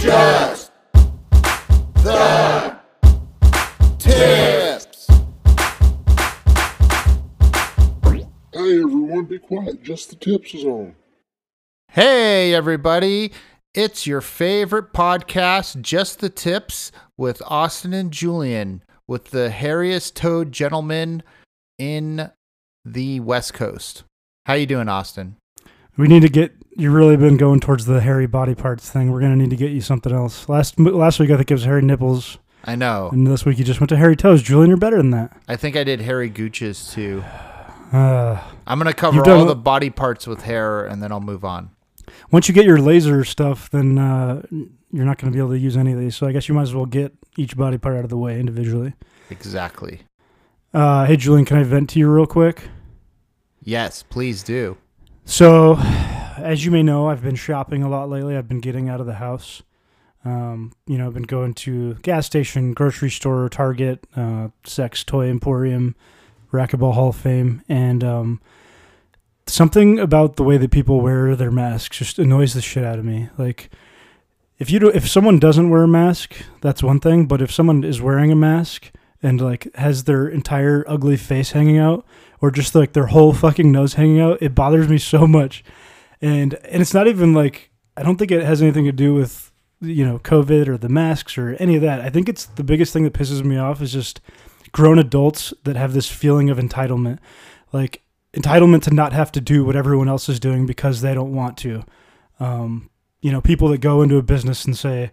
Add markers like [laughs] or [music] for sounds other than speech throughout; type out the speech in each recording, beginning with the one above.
Just the tips. Hey everyone, be quiet. Just the tips is on. Hey, everybody. It's your favorite podcast, Just the Tips, with Austin and Julian, with the hairiest toed gentleman in the West Coast. How you doing, Austin? We need to get. You really been going towards the hairy body parts thing. We're gonna need to get you something else. Last last week I think it was hairy nipples, I know. and this week you just went to hairy toes. Julian, you're better than that. I think I did hairy gooches too. [sighs] Uh, I'm going to cover all the body parts with hair and then I'll move on. once you get your laser stuff, then uh, you're not gonna be able to use any of these. So I guess you might as well get each body part out of the way individually. Exactly. Uh, hey Julian, can I vent to you real quick? Yes, please do. So, as you may know, I've been shopping a lot lately. I've been getting out of the house. Um, you know, I've been going to gas station, grocery store, Target, uh, sex toy emporium, racquetball Hall of Fame, and um, something about the way that people wear their masks just annoys the shit out of me. Like, if you do, if someone doesn't wear a mask, that's one thing. But if someone is wearing a mask and like has their entire ugly face hanging out, or just like their whole fucking nose hanging out, it bothers me so much. And and it's not even like I don't think it has anything to do with you know COVID or the masks or any of that. I think it's the biggest thing that pisses me off is just grown adults that have this feeling of entitlement, like entitlement to not have to do what everyone else is doing because they don't want to. Um, you know, people that go into a business and say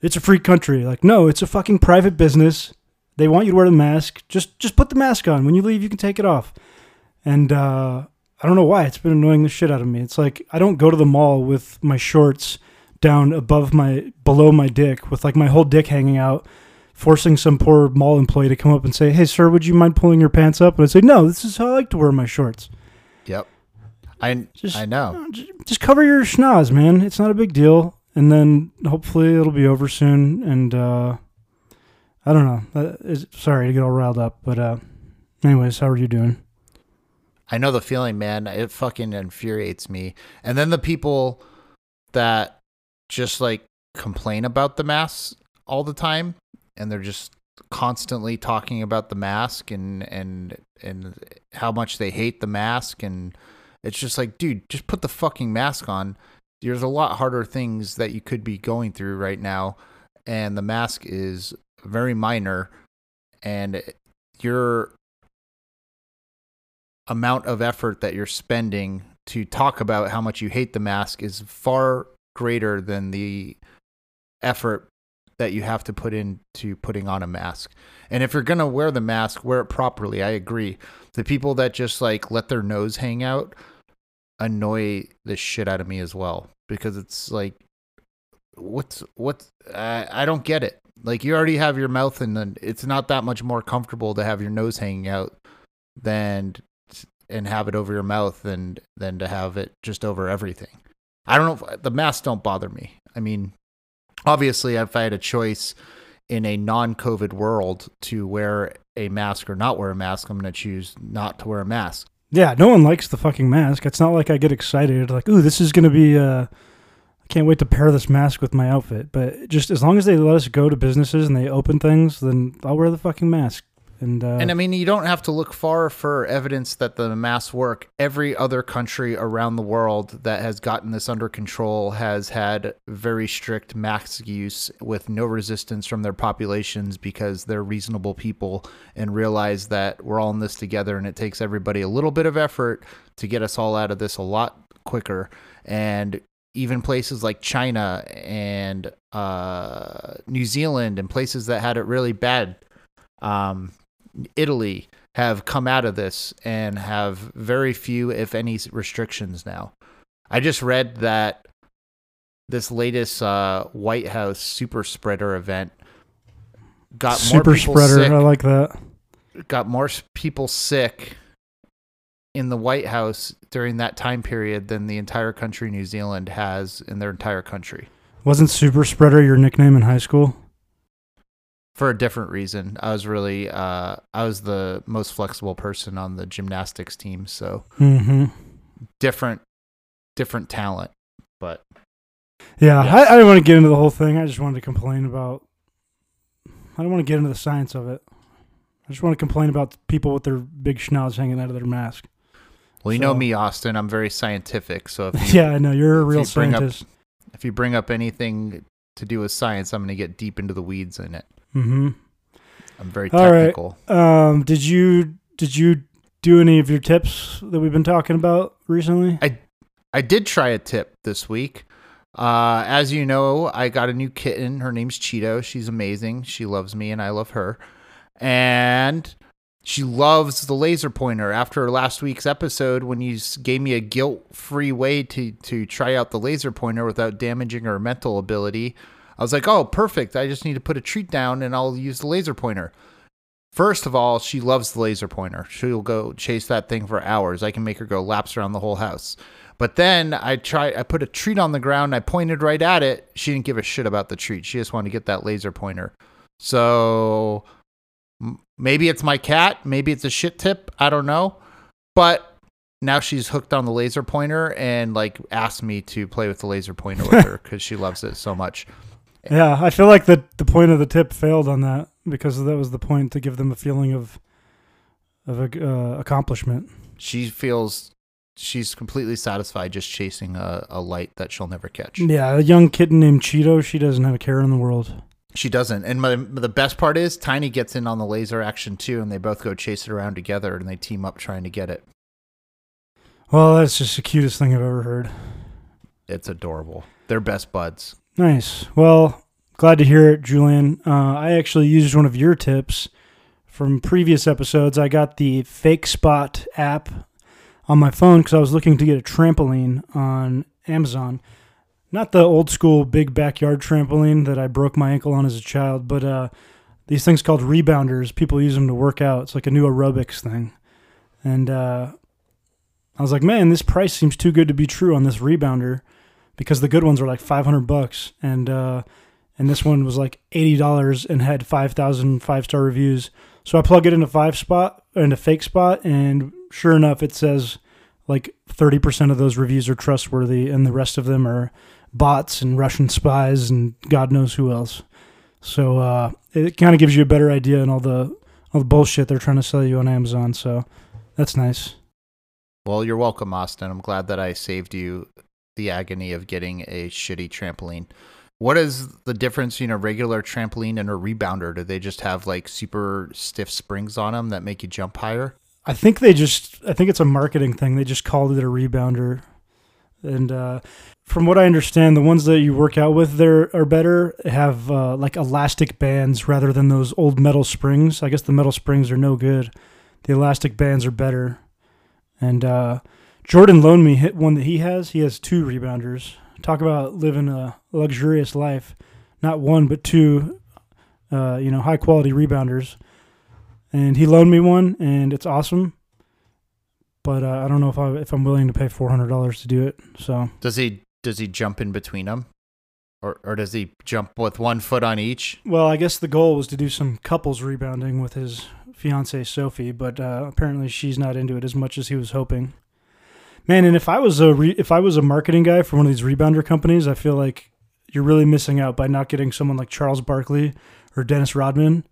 it's a free country, like no, it's a fucking private business. They want you to wear the mask. Just just put the mask on. When you leave, you can take it off. And uh, I don't know why it's been annoying the shit out of me. It's like I don't go to the mall with my shorts down above my below my dick with like my whole dick hanging out, forcing some poor mall employee to come up and say, "Hey, sir, would you mind pulling your pants up?" And I say, "No, this is how I like to wear my shorts. Yep. I Just- I know. Just cover your schnoz, man. It's not a big deal." And then hopefully it'll be over soon. And uh, I don't know. Uh, sorry to get all riled up, but uh, anyways, how are you doing? I know the feeling, man. It fucking infuriates me. And then the people that just like complain about the mask all the time and they're just constantly talking about the mask and and and how much they hate the mask and it's just like, dude, just put the fucking mask on. There's a lot harder things that you could be going through right now and the mask is very minor and your amount of effort that you're spending to talk about how much you hate the mask is far greater than the effort that you have to put into putting on a mask. And if you're going to wear the mask, wear it properly. I agree. The people that just like let their nose hang out annoy the shit out of me as well because it's like what's what I, I don't get it. Like you already have your mouth and then it's not that much more comfortable to have your nose hanging out than and have it over your mouth than than to have it just over everything. I don't know if the masks don't bother me. I mean, obviously if I had a choice in a non-COVID world to wear a mask or not wear a mask, I'm going to choose not to wear a mask. Yeah, no one likes the fucking mask. It's not like I get excited like, "Ooh, this is going to be uh I can't wait to pair this mask with my outfit." But just as long as they let us go to businesses and they open things, then I'll wear the fucking mask. And uh And I mean, you don't have to look far for evidence that the mass work. Every other country around the world that has gotten this under control has had very strict mask use with no resistance from their populations because they're reasonable people and realize that we're all in this together and it takes everybody a little bit of effort to get us all out of this a lot quicker. And even places like China and uh, New Zealand and places that had it really bad. Um, Italy have come out of this and have very few, if any, restrictions now. I just read that this latest uh, White House super spreader event got super more people spreader, sick, I like that. got more people sick in the White House during that time period than the entire country New Zealand has in their entire country. Wasn't super spreader your nickname in high school? For a different reason. I was really uh, I was the most flexible person on the gymnastics team, so Mm-hmm. different different talent. But Yeah. I, I didn't want to get into the whole thing. I just wanted to complain about. I don't want to get into the science of it. I just want to complain about people with their big schnoz hanging out of their mask. Well, you know me, Austin. I'm very scientific. So if [laughs] you, Yeah, I know you're a real you bring up- scientist. if you bring up anything to do with science, I'm going to get deep into the weeds in it. Hmm I'm very All right. technical. Um, did you did you do any of your tips that we've been talking about recently? I I did try a tip this week. Uh, as you know, I got a new kitten. Her name's Cheeto. She's amazing. She loves me and I love her. And she loves the laser pointer. After last week's episode, when you gave me a guilt free way to, to try out the laser pointer without damaging her mental ability, I was like, oh, perfect. I just need to put a treat down and I'll use the laser pointer. First of all, she loves the laser pointer. She'll go chase that thing for hours. I can make her go laps around the whole house. But then I tried. I put a treat on the ground. I pointed right at it. She didn't give a shit about the treat. She just wanted to get that laser pointer. So maybe it's my cat. Maybe it's a shit tip. I don't know. But now she's hooked on the laser pointer and like asked me to play with the laser pointer with [laughs] her because she loves it so much. Yeah, I feel like the the point of the tip failed on that because that was the point to give them a feeling of of a, uh, accomplishment. She feels she's completely satisfied just chasing a, a light that she'll never catch. Yeah, a young kitten named Cheeto. She doesn't have a care in the world. She doesn't. And my, the best part is Tiny gets in on the laser action too, and they both go chase it around together and they team up trying to get it. Well, that's just the cutest thing I've ever heard. It's adorable. They're best buds. Nice. Well, glad to hear it, Julian. Uh, I actually used one of your tips from previous episodes. I got the Fakespot app on my phone because I was looking to get a trampoline on Amazon. Not the old school big backyard trampoline that I broke my ankle on as a child, but uh, these things called rebounders. People use them to work out. It's like a new aerobics thing. And uh, I was like, man, this price seems too good to be true on this rebounder because the good ones are like 500 bucks and uh and this one was like $80 and had 5000 five-star reviews. So i plug it into five spot into Fakespot and sure enough it says like 30% of those reviews are trustworthy and the rest of them are bots and russian spies and god knows who else. So uh it kind of gives you a better idea and all the all the bullshit they're trying to sell you on amazon so that's nice. Well, you're welcome, Austin. I'm glad that I saved you the agony of getting a shitty trampoline. What is the difference between a regular trampoline and a rebounder? Do they just have like super stiff springs on them that make you jump higher? I think they just I think it's a marketing thing. They just called it a rebounder. And uh, from what I understand, the ones that you work out with there are better have uh, like elastic bands rather than those old metal springs. I guess the metal springs are no good. The elastic bands are better. And uh, Jordan loaned me hit one that he has. He has two rebounders. Talk about living a luxurious life. Not one, but two. Uh, you know, high quality rebounders and he loaned me one, and it's awesome. But uh, I don't know if I if I'm willing to pay four hundred dollars to do it. So Does he does he jump in between them? Or or does he jump with one foot on each? well, I guess the goal was to do some couples rebounding with his fiance Sophie, but uh, apparently she's not into it as much as he was hoping. Man, and if I was a re- if I was a marketing guy for one of these rebounder companies, I feel like you're really missing out by not getting someone like Charles Barkley or Dennis Rodman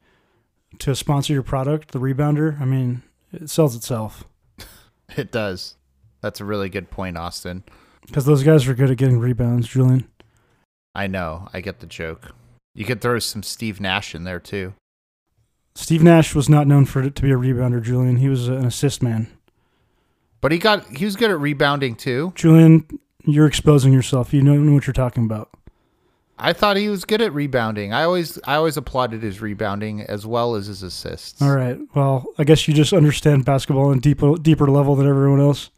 to sponsor your product, the rebounder. I mean, it sells itself [laughs] It does. That's a really good point, Austin. because those guys are good at getting rebounds, Julian. I know. I get the joke. You could throw some Steve Nash in there too. Steve Nash was not known for it to be a rebounder, Julian. He was an assist man. But he got he was good at rebounding too. Julian, you're exposing yourself. You don't know what you're talking about. I thought he was good at rebounding. I always I always applauded his rebounding as well as his assists. All right. Well, I guess you just understand basketball on a deeper deeper level than everyone else.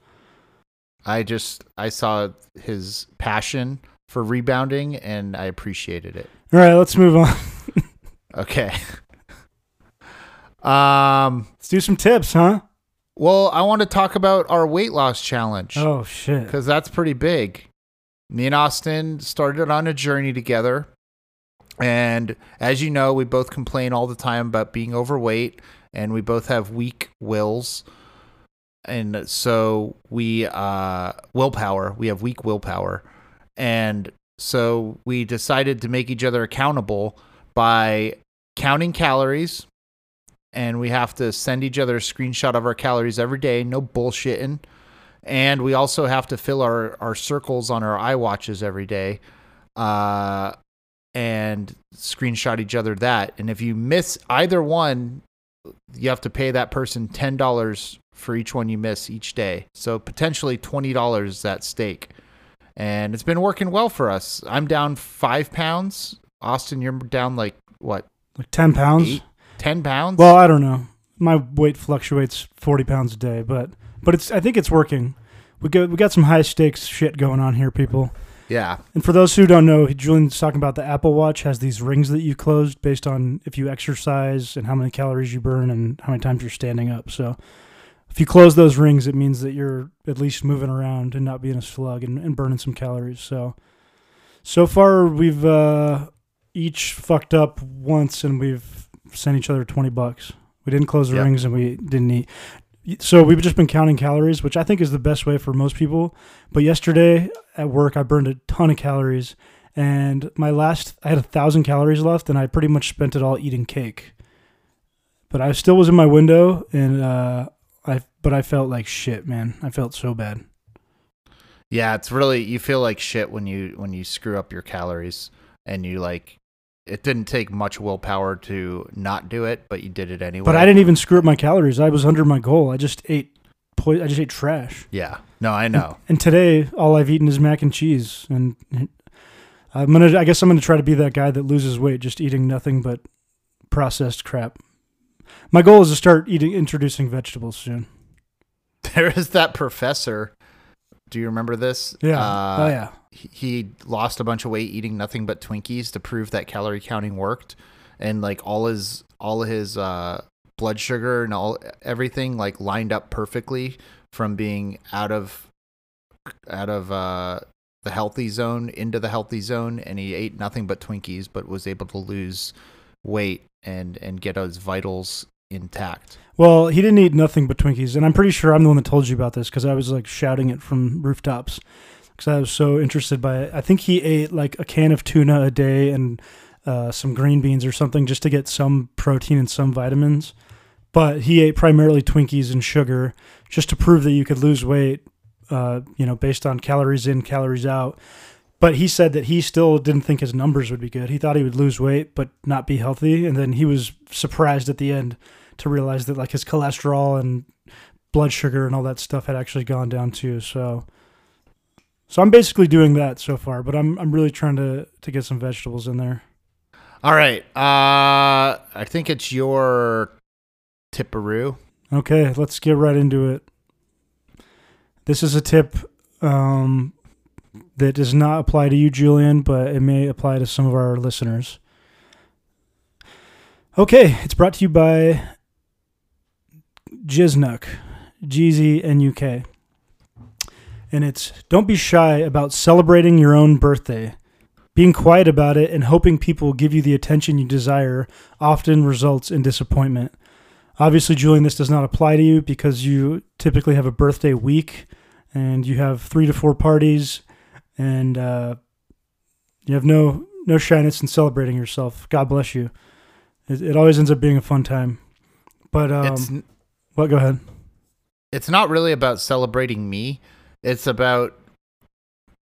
I just I saw his passion for rebounding and I appreciated it. All right, let's move on. [laughs] Okay. [laughs] um Let's do some tips, huh? Well, I want to talk about our weight loss challenge. Oh shit. because that's pretty big. Me and Austin started on a journey together. And as you know, we both complain all the time about being overweight and we both have weak wills. And so we, uh, willpower, we have weak willpower. And So we decided to make each other accountable by counting calories, and we have to send each other a screenshot of our calories every day. No bullshitting. And we also have to fill our, our circles on our iWatches every day uh, and screenshot each other that. And if you miss either one, you have to pay that person $10 for each one you miss each day. So potentially $20 is at stake. And it's been working well for us. I'm down five pounds. Austin, you're down like what, Like 10 pounds? eight, 10 pounds? Well, I don't know. My weight fluctuates 40 pounds a day, but but it's I think it's working. We got we got some high stakes shit going on here, people. yeah. And for those who don't know, Julian's talking about the Apple Watch has these rings that you closed based on if you exercise and how many calories you burn and how many times you're standing up. So if you close those rings, it means that you're at least moving around and not being a slug and, and burning some calories. So so far we've uh, each fucked up once and we've sent each other twenty bucks. We didn't close the Yep. rings and we didn't eat. So we've just been counting calories, which I think is the best way for most people. But yesterday at work, I burned a ton of calories, and my last I had a thousand calories left, and I pretty much spent it all eating cake. But I still was in my window, and uh, I but I felt like shit, man. I felt so bad. Yeah, it's really you feel like shit when you when you screw up your calories and you like it didn't take much willpower to not do it, but you did it anyway. But I didn't even screw up my calories. I was under my goal. I just ate, po- I just ate trash. Yeah. No, I know. And today, all I've eaten is mac and cheese, and I'm gonna. I guess I'm gonna try to be that guy that loses weight just eating nothing but processed crap. My goal is to start eating, introducing vegetables soon. [laughs] There is that professor. Do you remember this? Yeah. Uh, oh yeah. he- He lost a bunch of weight eating nothing but Twinkies to prove that calorie counting worked, and like all his all his uh, blood sugar and all everything like lined up perfectly from being out of out of uh, the healthy zone into the healthy zone, and he ate nothing but Twinkies, but was able to lose weight and and get his vitals intact. Well, he didn't eat nothing but Twinkies, and I'm pretty sure I'm the one that told you about this because I was like shouting it from rooftops because I was so interested by it. I think he ate like a can of tuna a day and uh, some green beans or something just to get some protein and some vitamins. But he ate primarily Twinkies and sugar just to prove that you could lose weight, uh, you know, based on calories in, calories out. But he said that he still didn't think his numbers would be good. He thought he would lose weight but not be healthy, and then he was surprised at the end to realize that like his cholesterol and blood sugar and all that stuff had actually gone down too. So, so I'm basically doing that so far, but I'm I'm really trying to to get some vegetables in there. All right. Uh, I think it's your tipperoo. Okay, let's get right into it. This is a tip um, that does not apply to you, Julian, but it may apply to some of our listeners. Okay, it's brought to you by Jiznuk, Jeezy and UK. And it's don't be shy about celebrating your own birthday. Being quiet about it and hoping people give you the attention you desire often results in disappointment. Obviously, Julian, this does not apply to you because you typically have a birthday week and you have three to four parties and uh, you have no no shyness in celebrating yourself. God bless you. It, it always ends up being a fun time. But um, what? Go ahead. it's not really about celebrating me. It's about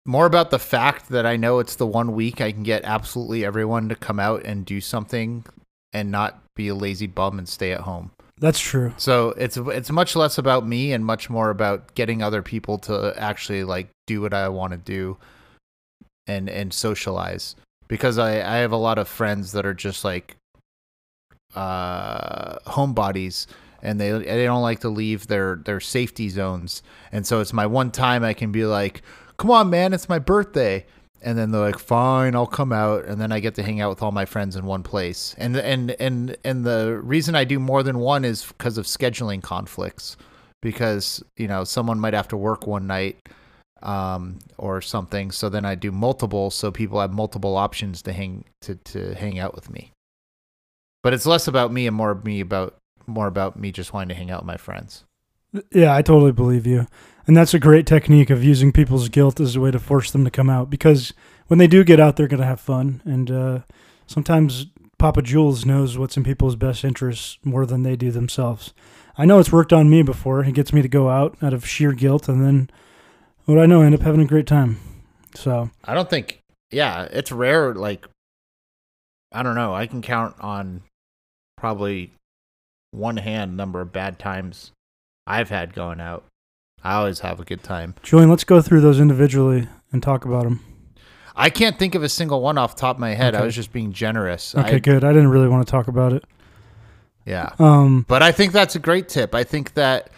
more about the fact that I know it's the one week I can get absolutely everyone to come out and do something and not be a lazy bum and stay at home. That's true. So it's it's much less about me and much more about getting other people to actually like do what I want to do and and socialize because I I have a lot of friends that are just like uh homebodies and they they don't like to leave their their safety zones. And so it's my one time I can be like come on man it's my birthday. And then they're like fine I'll come out. And then I get to hang out with all my friends in one place. And and and and the reason I do more than one is because of scheduling conflicts. Because you know someone might have to work one night um or something. So then I do multiple so people have multiple options to hang to to hang out with me. But it's less about me and more me about more about me just wanting to hang out with my friends Yeah, I totally believe you. And that's a great technique of using people's guilt as a way to force them to come out because when they do get out, they're gonna have fun, and uh, sometimes Papa Jules knows what's in people's best interests more than they do themselves. I know it's worked on me before. He gets me to go out out of sheer guilt, and then what I know, I end up having a great time. So I don't think. Yeah, it's rare. Like, I don't know. I can count on probably one hand number of bad times I've had going out. I always have a good time. Julian, let's go through those individually and talk about them. I can't think of a single one off the top of my head. I was just being generous. Okay, I, good. I didn't really want to talk about it. yeah. Um, But I think that's a great tip. I think that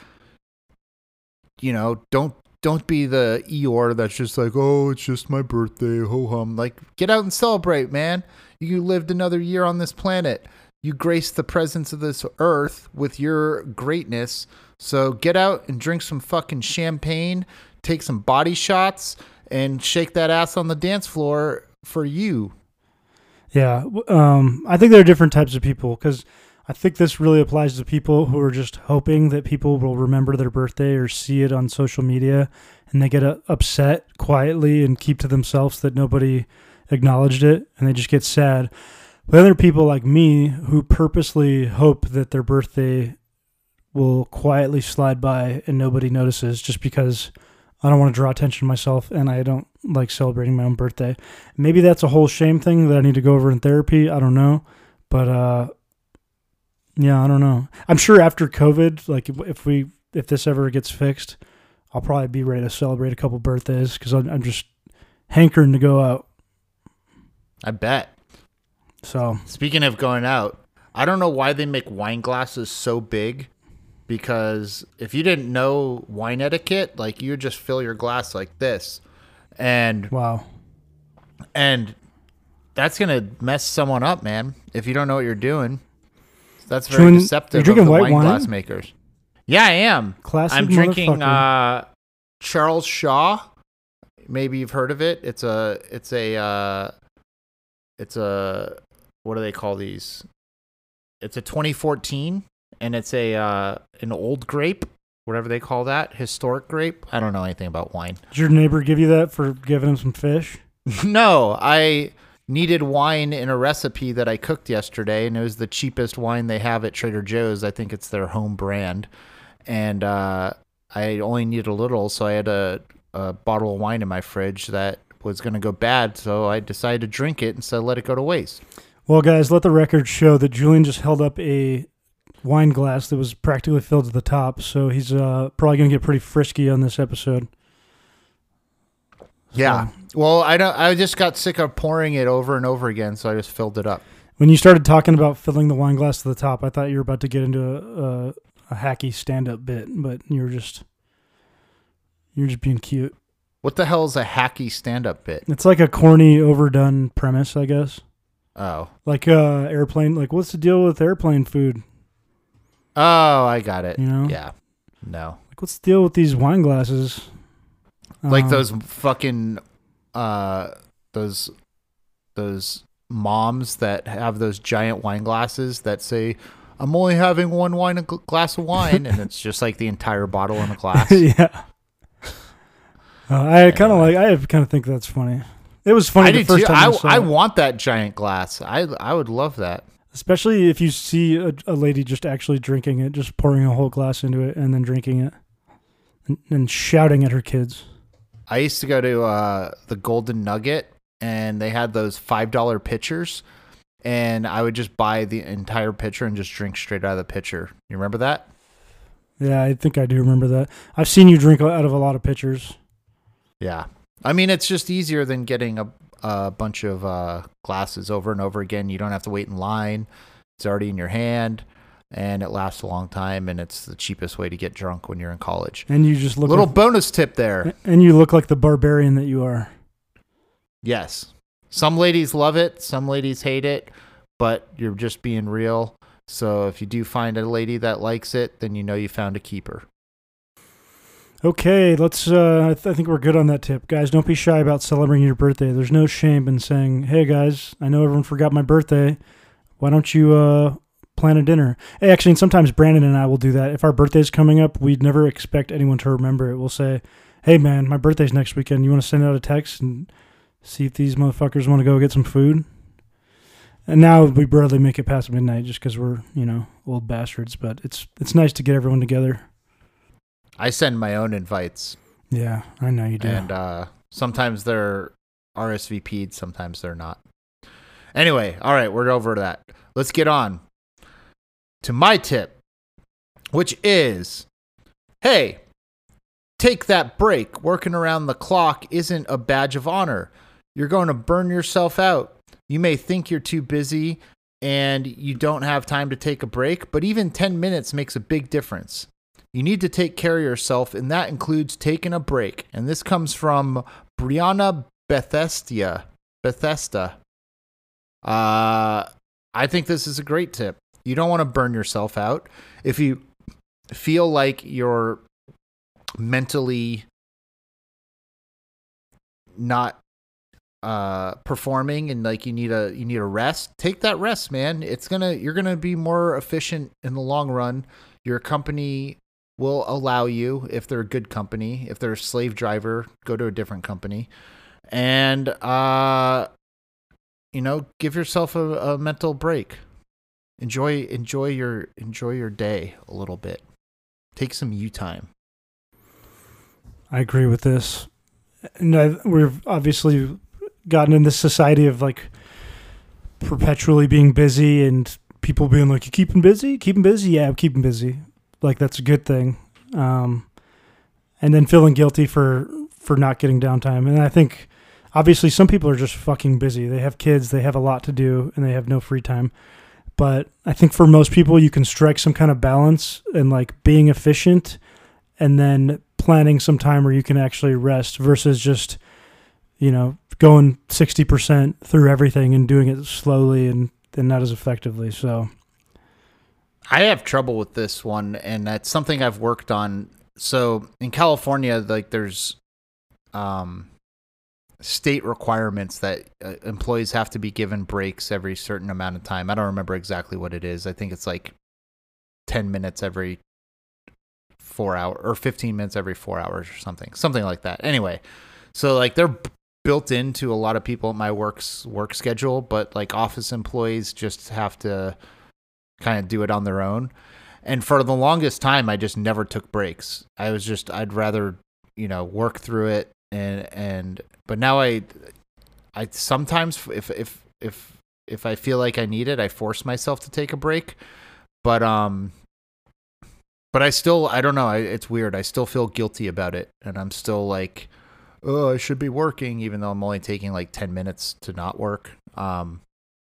you know, don't don't be the Eeyore that's just like, oh, it's just my birthday, ho hum. Like, get out and celebrate, man. You lived another year on this planet. You grace the presence of this earth with your greatness. So get out and drink some fucking champagne, take some body shots, and shake that ass on the dance floor for you. Yeah, um, I think there are different types of people because I think this really applies to people who are just hoping that people will remember their birthday or see it on social media, and they get uh, upset quietly and keep to themselves that nobody acknowledged it, and they just get sad. But other people like me who purposely hope that their birthday will quietly slide by and nobody notices just because I don't want to draw attention to myself and I don't like celebrating my own birthday maybe that's a whole shame thing that I need to go over in therapy. I don't know, but uh, yeah, I don't know. I'm sure after COVID, like if, we if this ever gets fixed, I'll probably be ready to celebrate a couple birthdays because I'm, I'm just hankering to go out. I bet. So Speaking of going out, I don't know why they make wine glasses so big. Because if you didn't know wine etiquette, like you would just fill your glass like this, and wow, and that's gonna mess someone up, man. If you don't know what you're doing, that's very Julian, deceptive. you're drinking of the white wine, wine? glass makers. Yeah, I am. classic I'm drinking uh, Charles Shaw. Maybe you've heard of it. It's a it's a uh, it's a what do they call these? It's a 2014, and it's a uh, an old grape, whatever they call that, historic grape. I don't know anything about wine. Did your neighbor give you that for giving him some fish? [laughs] no, I needed wine in a recipe that I cooked yesterday, and it was the cheapest wine they have at Trader Joe's. I think it's their home brand, and uh, I only needed a little, so I had a, a bottle of wine in my fridge that was going to go bad. So I decided to drink it instead of let it go to waste. Well, guys, let the record show that Julian just held up a wine glass that was practically filled to the top. So he's uh, probably gonna get pretty frisky on this episode. Yeah. Well, I don't. I just got sick of pouring it over and over again, so I just filled it up. When you started talking about filling the wine glass to the top, I thought you were about to get into a, a, a hacky stand-up bit, but you were just you're just being cute. What the hell is a hacky stand-up bit? It's like a corny, overdone premise, I guess. Oh, Like uh, airplane. Like, what's the deal with airplane food? oh, I got it. You know? Yeah. No. Like, what's the deal with these wine glasses? like Um, those fucking uh those those moms that have those giant wine glasses that say i'm only having one wine a gl- glass of wine and it's just like the entire bottle in a [laughs] glass yeah. Uh, I kind of like. I kind of think that's funny. It was funny i the first too time I, I, I want that giant glass i i would love that especially if you see a, a lady just actually drinking it, just pouring a whole glass into it and then drinking it, and, and shouting at her kids. i used to go to uh the golden nugget and they had those five dollar pitchers and i would just buy the entire pitcher and just drink straight out of the pitcher you remember that Yeah, I think I do remember that. I've seen you drink out of a lot of pitchers. Yeah. I mean, it's just easier than getting a, a bunch of uh, glasses over and over again. You don't have to wait in line. It's already in your hand and it lasts a long time. And it's the cheapest way to get drunk when you're in college. And you just look Little like, bonus tip there. and you look like the barbarian that you are. Yes. Some ladies love it, some ladies hate it, but you're just being real. So if you do find a lady that likes it, then you know you found a keeper. Okay, let's. Uh, I, th- I think we're good on that tip, guys. Don't be shy about celebrating your birthday. There's no shame in saying, "Hey, guys, I know everyone forgot my birthday. Why don't you uh, plan a dinner?" Hey, actually, sometimes Brandon and I will do that. If our birthday's coming up, we'd never expect anyone to remember it. We'll say, "Hey, man, my birthday's next weekend. You want to send out a text and see if these motherfuckers want to go get some food. And now we barely make it past midnight just because we're you know old bastards. But it's it's nice to get everyone together. I send my own invites, Yeah, I know you do. and uh, sometimes they're RSVP'd, sometimes they're not. Anyway, all right, we're over that. Let's get on to my tip, which is hey, take that break. Working around the clock isn't a badge of honor. You're going to burn yourself out. You may think you're too busy and you don't have time to take a break, but even 10 minutes makes a big difference. You need to take care of yourself, and that includes taking a break. And this comes from Brianna Bethesda. Bethesda. Uh, I think this is a great tip. You don't want to burn yourself out. If you feel like you're mentally not uh performing and like you need a you need a rest take that rest man it's gonna you're gonna be more efficient in the long run your company will allow you if they're a good company if they're a slave driver go to a different company and uh you know give yourself a, a mental break enjoy enjoy your enjoy your day a little bit take some you time I agree with this. And I, we've obviously gotten in this society of like perpetually being busy and people being like, "You keeping busy? Keeping busy? Yeah, I'm keeping busy." Like that's a good thing. Um, and then feeling guilty for for not getting downtime. And I think obviously some people are just fucking busy. They have kids, they have a lot to do, and they have no free time. But I think for most people, you can strike some kind of balance and like being efficient, and then planning some time where you can actually rest versus just you know going 60% through everything and doing it slowly and, and not as effectively so I have trouble with this one, and that's something I've worked on. So in California, like there's um, state requirements that uh, employees have to be given breaks every certain amount of time. I don't remember exactly what it is. I think it's like ten minutes every four hour or fifteen minutes every four hours or something, something like that. Anyway, so like they're built into a lot of people at my work's work schedule, but like office employees just have to kind of do it on their own. And for the longest time, I just never took breaks. I was just I'd rather you know work through it and and but now I I sometimes if if if if I feel like I need it, I force myself to take a break. But um but I still I don't know, I, it's weird. I still feel guilty about it and I'm still like oh, I should be working even though I'm only taking like 10 minutes to not work. Um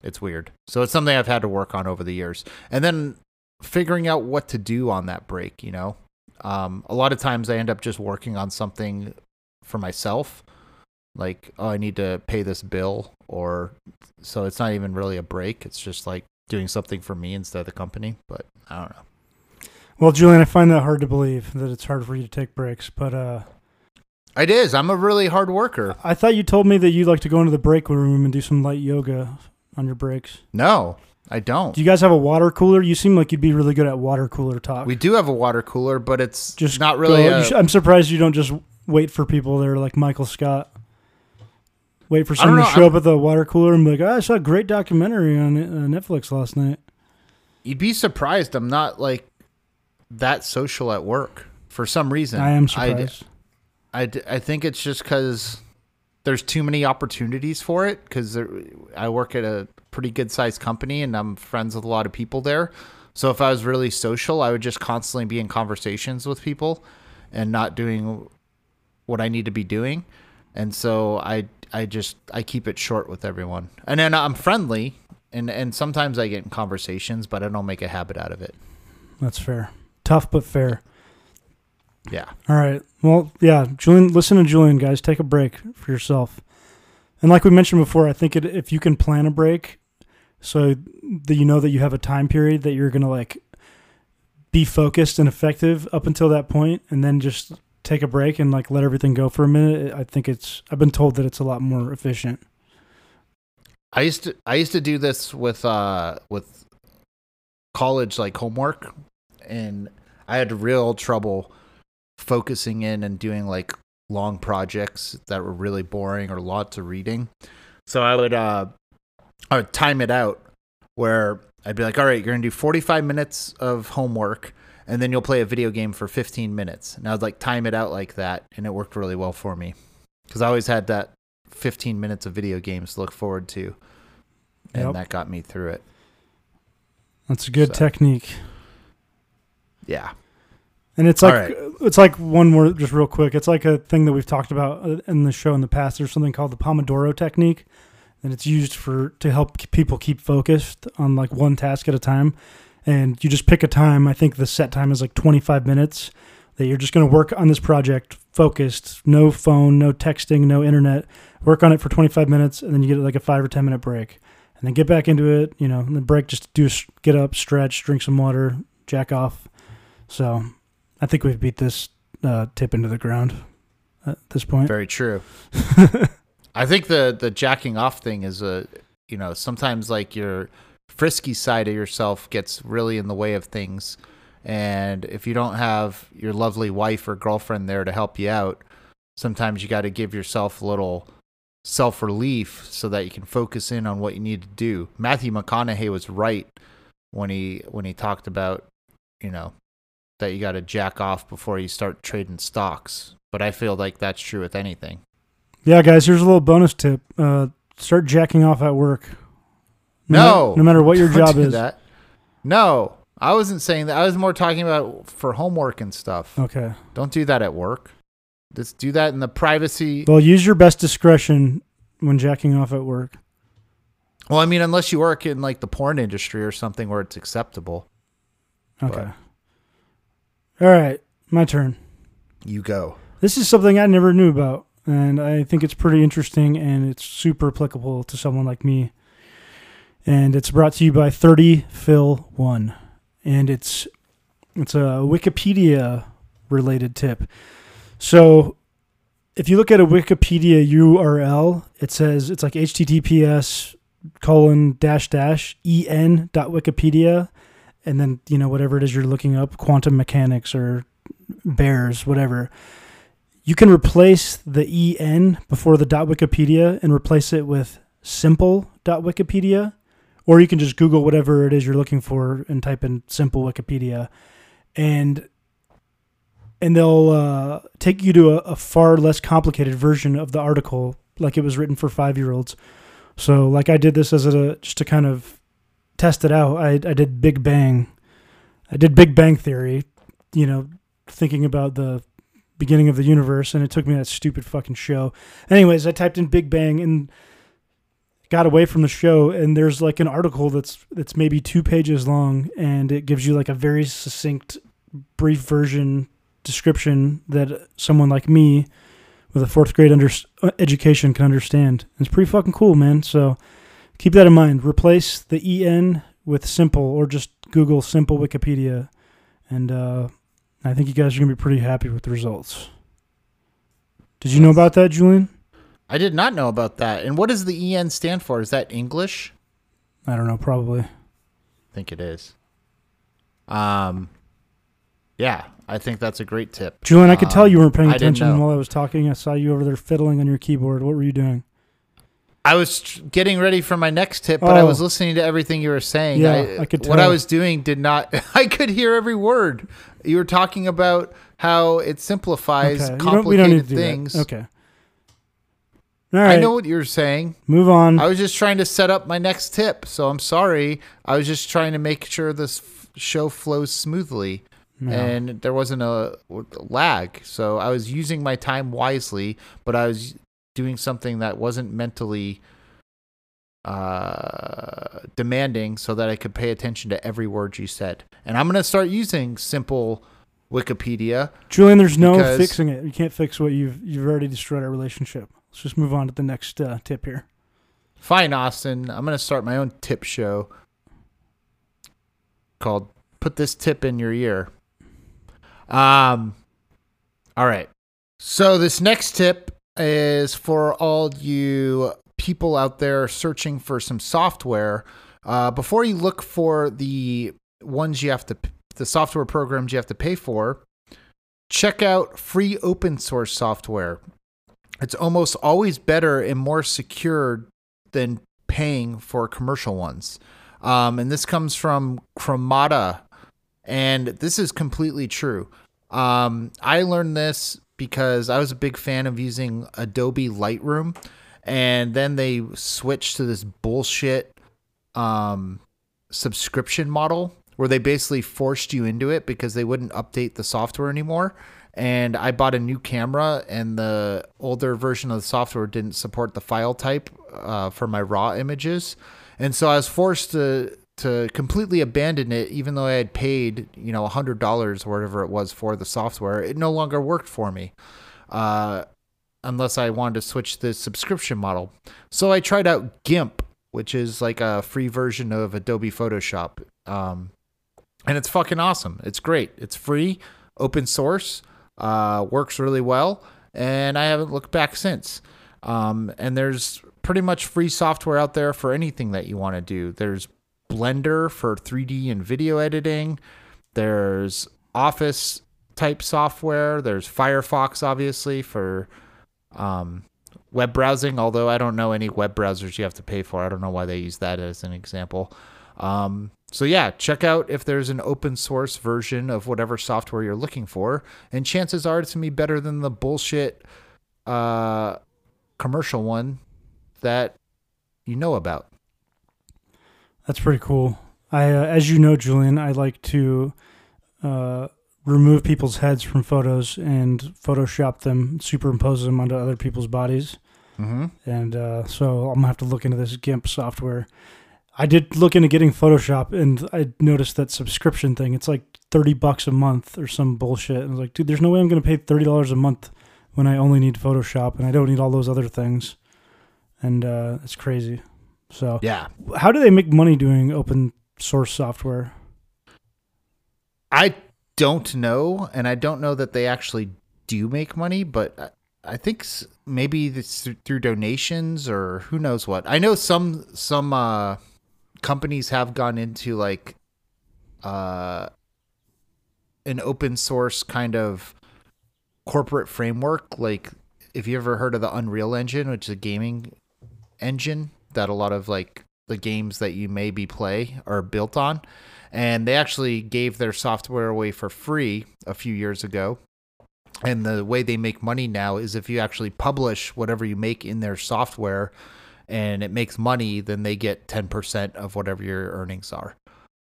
it's weird. So it's something I've had to work on over the years. And then figuring out what to do on that break, you know. Um, a lot of times I end up just working on something for myself, like oh I need to pay this bill, or so it's not even really a break. It's just like doing something for me instead of the company. But I don't know. well julian i find that hard to believe that it's hard for you to take breaks but uh It is. I'm a really hard worker. i thought you told me that you like to go into the break room and do some light yoga on your breaks No, I don't. do you guys have a water cooler you seem like you'd be really good at water cooler talk We do have a water cooler, but it's just not really. go- a- sh- i'm surprised you don't just wait for people that are like michael scott wait for someone to know, show I'm- up at the water cooler and be like oh, i saw a great documentary on uh, netflix last night you'd be surprised. I'm not like that social at work for some reason. i am surprised I, d- I think it's just because there's too many opportunities for it because I work at a pretty good sized company and I'm friends with a lot of people there. So if I was really social, I would just constantly be in conversations with people and not doing what I need to be doing. And so I I just I keep it short with everyone. And then I'm friendly and and sometimes I get in conversations, but I don't make a habit out of it. that's fair tough but fair Yeah. All right. Well, yeah, Julian, listen to Julian, guys. Take a break for yourself. And like we mentioned before, I think it, if you can plan a break so that you know that you have a time period that you're going to like be focused and effective up until that point and then just take a break and like let everything go for a minute, I think it's I've been told that it's a lot more efficient. I used to I used to do this with uh with college like homework and I had real trouble focusing in and doing like long projects that were really boring or lots of reading. So I would uh I would time it out where I'd be like, "All right, you're going to do 45 minutes of homework and then you'll play a video game for 15 minutes." And I would like time it out like that, and it worked really well for me cuz I always had that 15 minutes of video games to look forward to. And Yep. that got me through it. That's a good So- technique. Yeah. And it's like it's like one more just real quick. It's like a thing that we've talked about uh, in the show in the past. There's something called the Pomodoro technique, and it's used for to help people keep focused on like one task at a time. And you just pick a time. I think the set time is like 25 minutes. That you're just going to work on this project focused, no phone, no texting, no internet. Work on it for 25 minutes, and then you get like a five or 10 minute break, and then get back into it. You know, and the break just do get up, stretch, drink some water, jack off. So I think we've beat this uh, tip into the ground at this point. Very true. [laughs] I think the the jacking off thing is a you know sometimes like your frisky side of yourself gets really in the way of things, and if you don't have your lovely wife or girlfriend there to help you out, sometimes you got to give yourself a little self relief so that you can focus in on what you need to do. Matthew McConaughey was right when he when he talked about you know that you got to jack off before you start trading stocks. But I feel like that's true with anything. Yeah, guys, here's a little bonus tip. Uh, start jacking off at work. No, ma- no matter what your [laughs] job is. That. No, I wasn't saying that. I was more talking about for homework and stuff. Okay. Don't do that at work. Just do that in the privacy. Well, use your best discretion when jacking off at work. Well, I mean, unless you work in like the porn industry or something where it's acceptable, Okay. All right, my turn. you go. This is something I never knew about, and I think it's pretty interesting and it's super applicable to someone like me. And it's brought to you by 30 Phil 1. And it's it's a Wikipedia related tip. So if you look at a Wikipedia URL, it says it's like https colon dash dash en dot wikipedia and then you know whatever it is you're looking up quantum mechanics or bears whatever you can replace the en before the dot wikipedia and replace it with simple dot wikipedia or you can just google whatever it is you're looking for and type in simple wikipedia. And and they'll uh, take you to a, a far less complicated version of the article like it was written for five year olds so like i did this as a just to kind of test it out. I, I did big bang. I did big bang theory you know thinking about the beginning of the universe and it took me that stupid fucking show. Anyways i typed in big bang and got away from the show and there's like an article that's that's maybe two pages long and it gives you like a very succinct brief version description that someone like me with a fourth grade under, uh, education can understand. It's pretty fucking cool man. So keep that in mind replace the en with simple or just google simple wikipedia and uh, i think you guys are going to be pretty happy with the results did you know about that julian I did not know about that. And what does the EN stand for? Is that English? i don't know probably I think it is. Um, yeah, I think that's a great tip. julian i could tell Um, you weren't paying attention while i was talking i saw you over there fiddling on your keyboard what were you doing I was tr- getting ready for my next tip, but I Oh. was listening to everything you were saying. Yeah, I could Tell. What I was doing did not. [laughs] I could hear every word. You were talking about how it simplifies okay don't, complicated don't need to do things. okay all right I know what you're saying. move on I was just trying to set up my next tip, so I'm sorry. I was just trying to make sure this f- show flows smoothly. No. and there wasn't a lag. So I was using my time wisely, but I was doing something that wasn't mentally uh, demanding so that I could pay attention to every word you said. And I'm going to start using simple Wikipedia. Julian, there's no fixing it. You can't fix what you've you've already destroyed our relationship. Let's just move on to the next uh, tip here. Fine, Austin. I'm going to start my own tip show called Put This Tip in Your Ear. Um, all right. So, this next tip is for all you people out there searching for some software. Uh, before you look for the ones you have to, the software programs you have to pay for, check out free open source software. It's almost always better and more secure than paying for commercial ones. Um, and this comes from Chromata, and this is completely true. Um, I learned this because I was a big fan of using Adobe Lightroom, and then they switched to this bullshit um, subscription model where they basically forced you into it because they wouldn't update the software anymore. And I bought a new camera, and the older version of the software didn't support the file type uh, for my raw images, and so I was forced to to completely abandon it, even though I had paid you know a hundred dollars or whatever it was for the software. It no longer worked for me. Uh, unless I wanted to switch the subscription model. So I tried out GIMP, which is like a free version of Adobe Photoshop. Um, and it's fucking awesome. It's great. It's free, open source, uh, works really well, and I haven't looked back since. Um, and there's pretty much free software out there for anything that you want to do. There's Blender for 3D and video editing. There's Office type software. There's Firefox, obviously, for um, web browsing, although I don't know any web browsers you have to pay for. I don't know why they use that as an example. Um, so yeah, check out if there's an open source version of whatever software you're looking for, and chances are it's gonna be better than the bullshit uh, commercial one that you know about. That's pretty cool. I, uh, as you know, Julian, I like to uh, remove people's heads from photos and Photoshop them, superimpose them onto other people's bodies. Mm-hmm. And uh, so I'm gonna have to look into this GIMP software. I did look into getting Photoshop, and I noticed that subscription thing. It's like thirty bucks a month or some bullshit. And I was like, dude, there's no way I'm gonna pay thirty dollars a month when I only need Photoshop and I don't need all those other things. And uh, it's crazy. So Yeah, how do they make money doing open source software? I don't know, and I don't know that they actually do make money, but I- think maybe it's through donations or who knows what. I know some some uh, companies have gone into like uh, an open source kind of corporate framework. Like, if you ever heard of the Unreal Engine, which is a gaming engine that a lot of like the games that you maybe play are built on and they actually gave their software away for free a few years ago. And the way they make money now is if you actually publish whatever you make in their software and it makes money, then they get 10% of whatever your earnings are.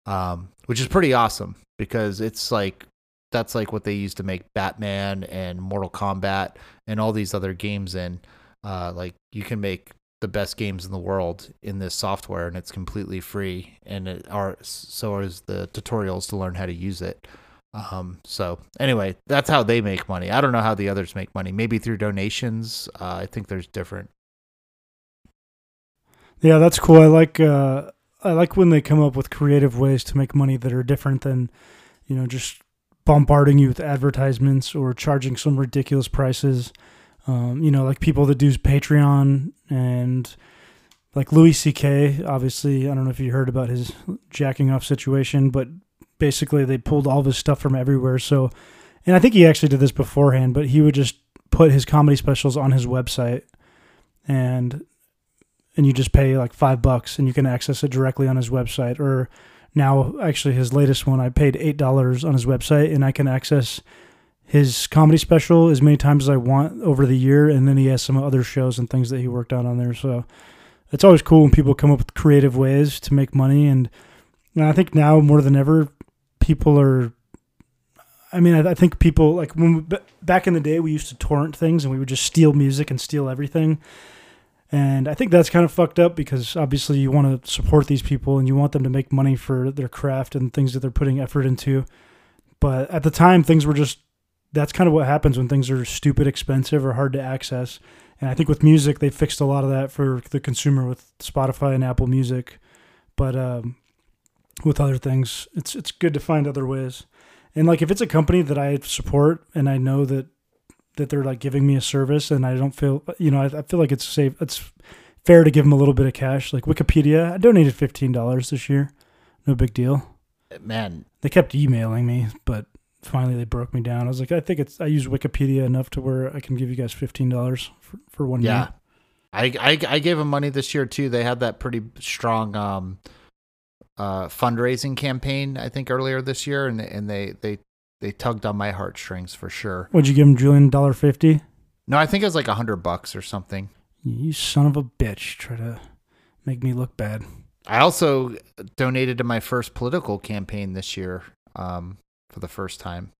Um, which is pretty awesome because it's like that's like what they used to make Batman and Mortal Kombat and all these other games in. Uh, like you can make the best games in the world in this software and it's completely free and it are so is the tutorials to learn how to use it. Um so anyway that's how they make money. I don't know how the others make money. Maybe through donations. Uh, i think there's different. Yeah, that's cool. I like uh, I like when they come up with creative ways to make money that are different than, you know, just bombarding you with advertisements or charging some ridiculous prices. Um, you know, like people that do Patreon and like Louis C.K. Obviously, I don't know if you heard about his jacking off situation, but basically they pulled all of his stuff from everywhere. So, and I think he actually did this beforehand, but he would just put his comedy specials on his website and and you just pay like five bucks and you can access it directly on his website. Or now, actually, his latest one, I paid eight dollars on his website and I can access his comedy special as many times as I want over the year. And then he has some other shows and things that he worked on on there. So it's always cool when people come up with creative ways to make money. And, and I think now more than ever, people are. I mean, I, I think people like when we, back in the day we used to torrent things and we would just steal music and steal everything. And I think that's kind of fucked up because obviously you want to support these people and you want them to make money for their craft and things that they're putting effort into. But at the time, things were just that's kind of what happens when things are stupid expensive or hard to access. And I think with music, they fixed a lot of that for the consumer with Spotify and Apple Music. But um, with other things, it's it's good to find other ways. And like if it's a company that I support and I know that that they're like giving me a service and I don't feel you know I, I feel like it's safe it's fair to give them a little bit of cash like Wikipedia I donated fifteen dollars this year no big deal man they kept emailing me but finally they broke me down. I was like, I think it's I use Wikipedia enough to where I can give you guys fifteen dollars for, for one Yeah. year. I, I I gave him money this year too. They had that pretty strong um uh fundraising campaign I think earlier this year and and they they they tugged on my heartstrings for sure. What'd you give him, Julian? Dollar fifty? No, I think it was like a hundred bucks or something. You son of a bitch! Try to make me look bad. I also donated to my first political campaign this year um for the first time.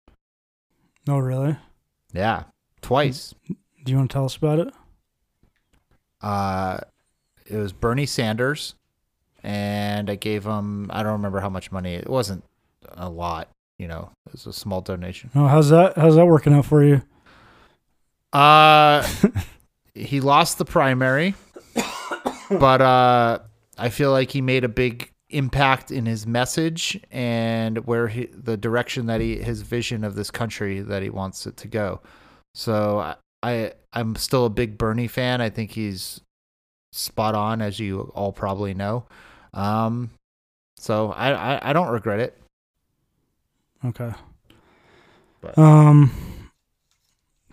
Oh, really? Yeah, twice. Do you want to tell us about it? Uh, it was Bernie Sanders, and I gave him I don't remember how much money. It wasn't a lot, you know. It was a small donation. Oh, how's that? How's that working out for you? Uh, [laughs] he lost the primary, but uh, I feel like he made a big impact in his message and where he, the direction that he his vision of this country that he wants it to go. So I, I'm still a big Bernie fan. I think he's spot on, as you all probably know. Um, so I I, I don't regret it. Okay. But- Um.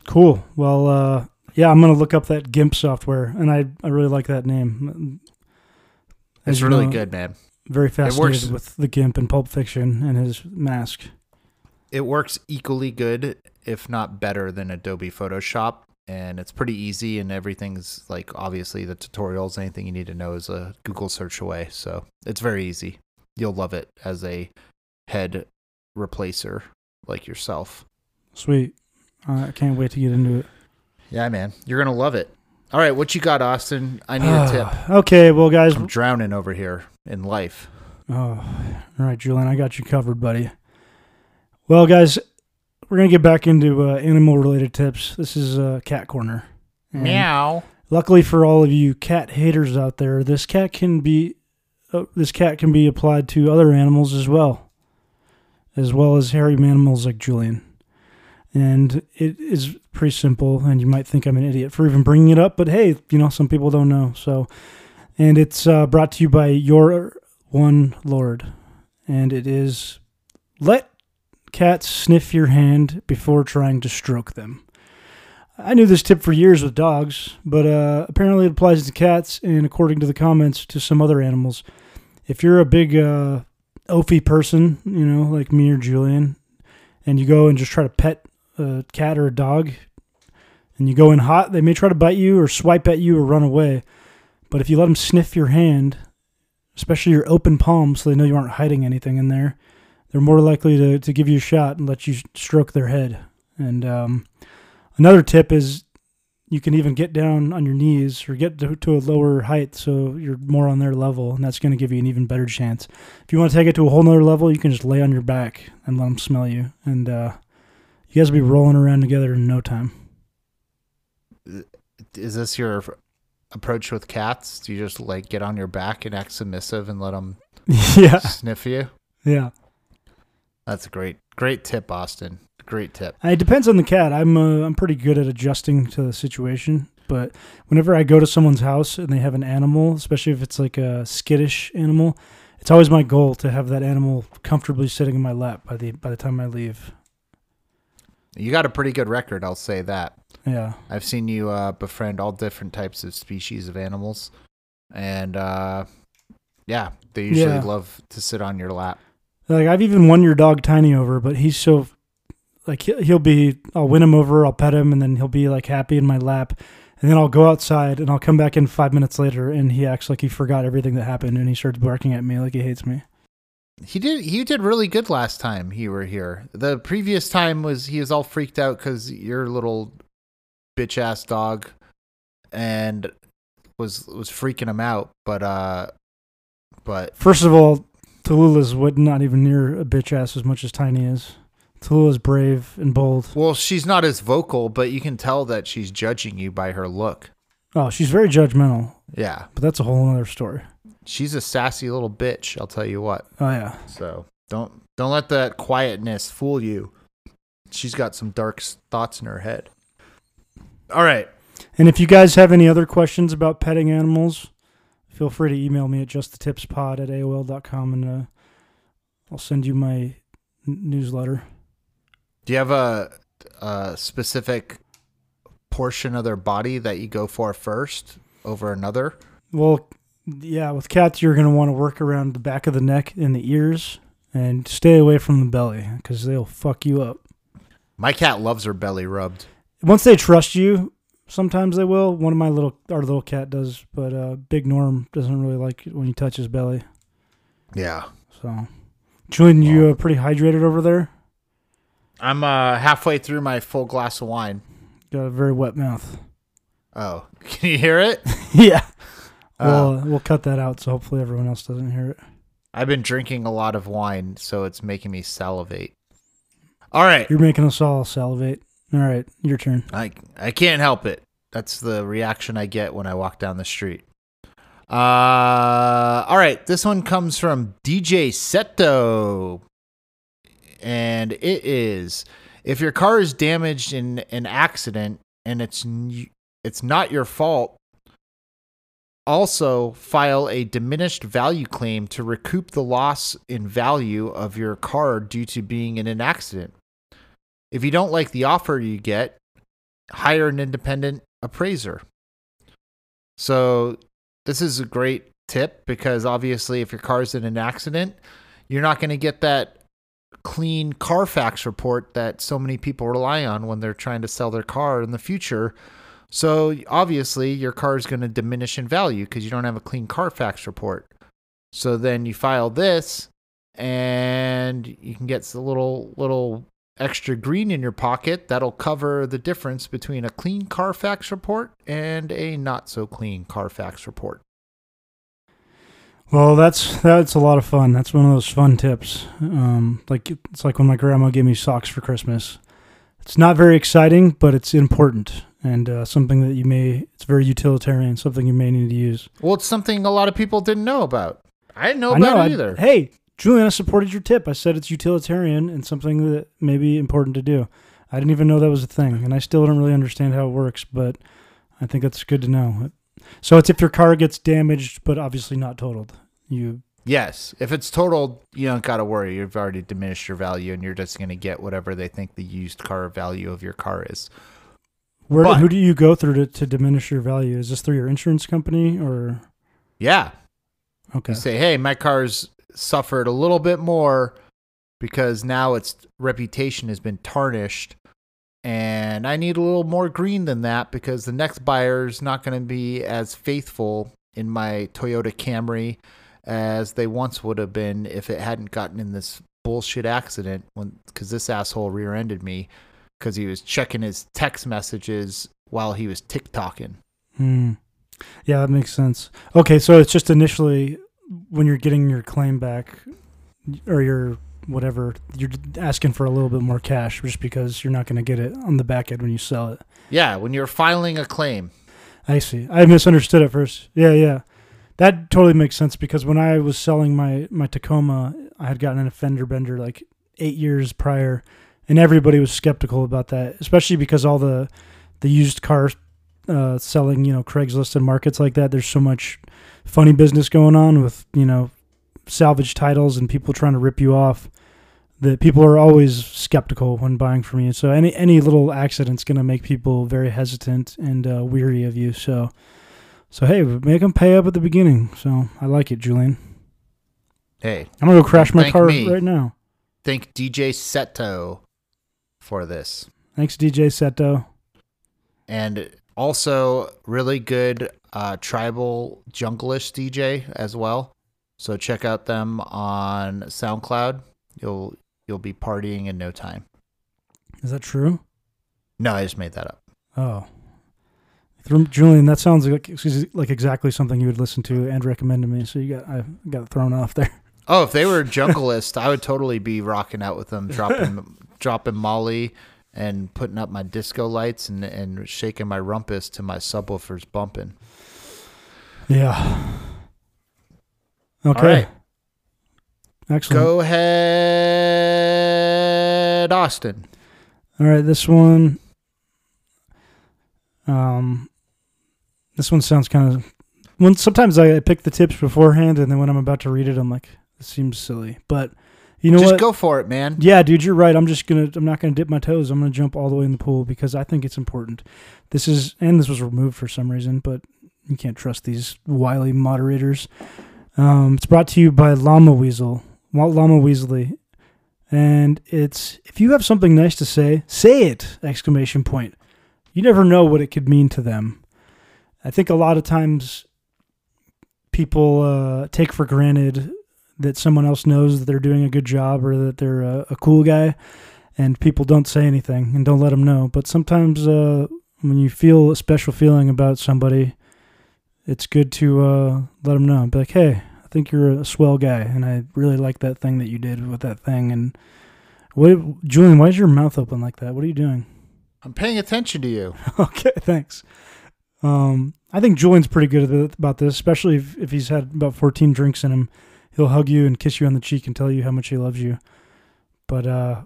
Cool. Well, uh, yeah, I'm gonna look up that GIMP software, and I I really like that name. As It's really know, good, man. Very fascinated with the GIMP and Pulp Fiction and his mask. it works equally good, if not better, than Adobe Photoshop. And it's pretty easy, and everything's like obviously the tutorials, anything you need to know is a Google search away. So it's very easy. You'll love it as a head replacer like yourself. Sweet. Uh, I can't wait to get into it. Yeah, man, you're gonna love it. All right, what you got, Austin? I need a tip. [sighs] okay, well, guys. I'm drowning over here in life. Oh, all right, Julian, I got you covered, buddy. Well, guys, we're gonna get back into uh, animal-related tips. This is uh, Cat Corner. And Meow. Luckily for all of you cat haters out there, this cat can be uh, this cat can be applied to other animals as well, as well as hairy mammals like Julian. And it is pretty simple, and you might think I'm an idiot for even bringing it up, but hey, you know some people don't know. So, and it's uh, brought to you by your one Lord, and it is let cats sniff your hand before trying to stroke them. I knew this tip for years with dogs, but uh, apparently it applies to cats, and according to the comments, to some other animals. If you're a big uh, oafy person, you know, like me or Julian, and you go and just try to pet a cat or a dog, and you go in hot, they may try to bite you or swipe at you or run away. But if you let them sniff your hand, especially your open palm, so they know you aren't hiding anything in there, they're more likely to, to give you a shot and let you stroke their head. And um, Another tip is you can even get down on your knees or get to, to a lower height so you're more on their level, and that's going to give you an even better chance. If you want to take it to a whole nother level, you can just lay on your back and let them smell you, and uh, you guys will be rolling around together in no time. Is this your approach with cats? Do you just like get on your back and act submissive and let them [laughs] yeah, sniff you? yeah. That's a great, great tip, Austin. Great tip. It depends on the cat. I'm uh, I'm pretty good at adjusting to the situation, but whenever I go to someone's house and they have an animal, especially if it's like a skittish animal, it's always my goal to have that animal comfortably sitting in my lap by the by the time I leave. You got a pretty good record, I'll say that. Yeah. I've seen you uh, befriend all different types of species of animals, and uh, yeah, they usually Yeah. love to sit on your lap. Like I've even won your dog Tiny over, but he's so like he- he'll be I'll win him over, I'll pet him and then he'll be like happy in my lap. And then I'll go outside and I'll come back in 5 minutes later and he acts like he forgot everything that happened and he starts barking at me like he hates me. He did. He did really good last time you were here. The previous time was he was all freaked out because your little bitch ass dog, and was was freaking him out. But uh, but First of all, Tallulah's what not even near a bitch ass as much as Tiny is. Tallulah's brave and bold. well, she's not as vocal, but you can tell that she's judging you by her look. Oh, she's very judgmental, Yeah, but that's a whole other story. she's a sassy little bitch. I'll tell you what. Oh yeah. So don't don't let that quietness fool you. She's got some dark thoughts in her head. All right. And if you guys have any other questions about petting animals, feel free to email me at justthetipspod at AOL.com and uh, I'll send you my n- newsletter. Do you have a, a specific portion of their body that you go for first over another? Well, yeah, with cats, you're going to want to work around the back of the neck and the ears and stay away from the belly because they'll fuck you up. My cat loves her belly rubbed. Once they trust you, sometimes they will. One of my little, our little cat does, but uh, Big Norm doesn't really like it when you touch his belly. Yeah. So, Julian, you uh, pretty hydrated over there? I'm uh, halfway through my full glass of wine. Got a very wet mouth. Oh, [laughs] can you hear it? [laughs] yeah. Uh, We'll, we'll cut that out so hopefully everyone else doesn't hear it. I've been drinking a lot of wine, so it's making me salivate. All right. You're making us all salivate. All right, your turn. I I can't help it. That's the reaction I get when I walk down the street. Uh, all right, this one comes from DJ Seto, and it is: if your car is damaged in an accident and it's it's not your fault, also file a diminished value claim to recoup the loss in value of your car due to being in an accident. If you don't like the offer you get, hire an independent appraiser. So, this is a great tip because obviously, if your car's in an accident, you're not going to get that clean Carfax report that so many people rely on when they're trying to sell their car in the future. So, obviously, your car is going to diminish in value because you don't have a clean Carfax report. So then you file this and you can get a little little extra green in your pocket that'll cover the difference between a clean Carfax report and a not so clean Carfax report. Well, that's that's a lot of fun. That's one of those fun tips. Um, like it's like when my grandma gave me socks for Christmas. It's not very exciting, but it's important and uh, something that you may. It's very utilitarian. Something you may need to use. Well, it's something a lot of people didn't know about. I didn't know I about know. it I- either. hey, Julian, I supported your tip. I said it's utilitarian and something that may be important to do. I didn't even know that was a thing, and I still don't really understand how it works, but I think that's good to know. So it's if your car gets damaged, but obviously not totaled. You Yes, if it's totaled, you don't got to worry. You've already diminished your value, and you're just going to get whatever they think the used car value of your car is. Where But- who do you go through to, to diminish your value? Is this through your insurance company or Yeah, okay? You say, hey, my car's suffered a little bit more because now its reputation has been tarnished. And I need a little more green than that because the next buyer's not going to be as faithful in my Toyota Camry as they once would have been if it hadn't gotten in this bullshit accident when because this asshole rear-ended me because he was checking his text messages while he was TikToking. Hmm. Yeah, that makes sense. Okay, so it's just initially when you're getting your claim back or your whatever, you're asking for a little bit more cash just because you're not going to get it on the back end when you sell it. Yeah, when you're filing a claim. I see. I misunderstood at first. Yeah, yeah. That totally makes sense because when I was selling my my Tacoma, I had gotten a fender bender like 8 years prior and everybody was skeptical about that, especially because all the the used car uh, selling, you know, Craigslist and markets like that, there's so much funny business going on with, you know, salvage titles and people trying to rip you off that people are always skeptical when buying from you. So any any little accident's going to make people very hesitant and uh, weary of you. So so hey, make them pay up at the beginning. So I like it, Julian. Hey, I'm gonna go crash my car me. right now. thank DJ Seto for this. Thanks, DJ Seto. And also really good uh, tribal junglist DJ as well. So check out them on SoundCloud. You'll you'll be partying in no time. Is that true? No, I just made that up. Oh, Through- Julian, that sounds like like exactly something you would listen to and recommend to me. So you got I got thrown off there. Oh, if they were junglist, I would totally be rocking out with them, [laughs] dropping dropping Molly and putting up my disco lights and, and shaking my rumpus to my subwoofers bumping. Yeah. Okay. All right. Excellent. Go ahead, Austin. All right, this one. Um, this one sounds kind of. When sometimes I pick the tips beforehand, and then when I'm about to read it, I'm like, "This seems silly." But You know Just what? go for it, man. Yeah, dude, you're right. I'm just gonna. I'm not gonna dip my toes. I'm gonna jump all the way in the pool because I think it's important. This is, and this was removed for some reason, but you can't trust these wily moderators. Um, it's brought to you by Llama Weasel, Walt Llama Weasley, and it's if you have something nice to say, say it! Exclamation point. You never know what it could mean to them. I think a lot of times people uh, take for granted that someone else knows that they're doing a good job or that they're a, a cool guy, and people don't say anything and don't let them know. But sometimes uh, when you feel a special feeling about somebody, it's good to uh, let them know. Be like, hey, I think you're a swell guy, and I really like that thing that you did with that thing. And what, Julian? Why is your mouth open like that? What are you doing? I'm paying attention to you. [laughs] okay, thanks. Um, I think Julian's pretty good about this, especially if, if he's had about 14 drinks in him. He'll hug you and kiss you on the cheek and tell you how much he loves you. But uh,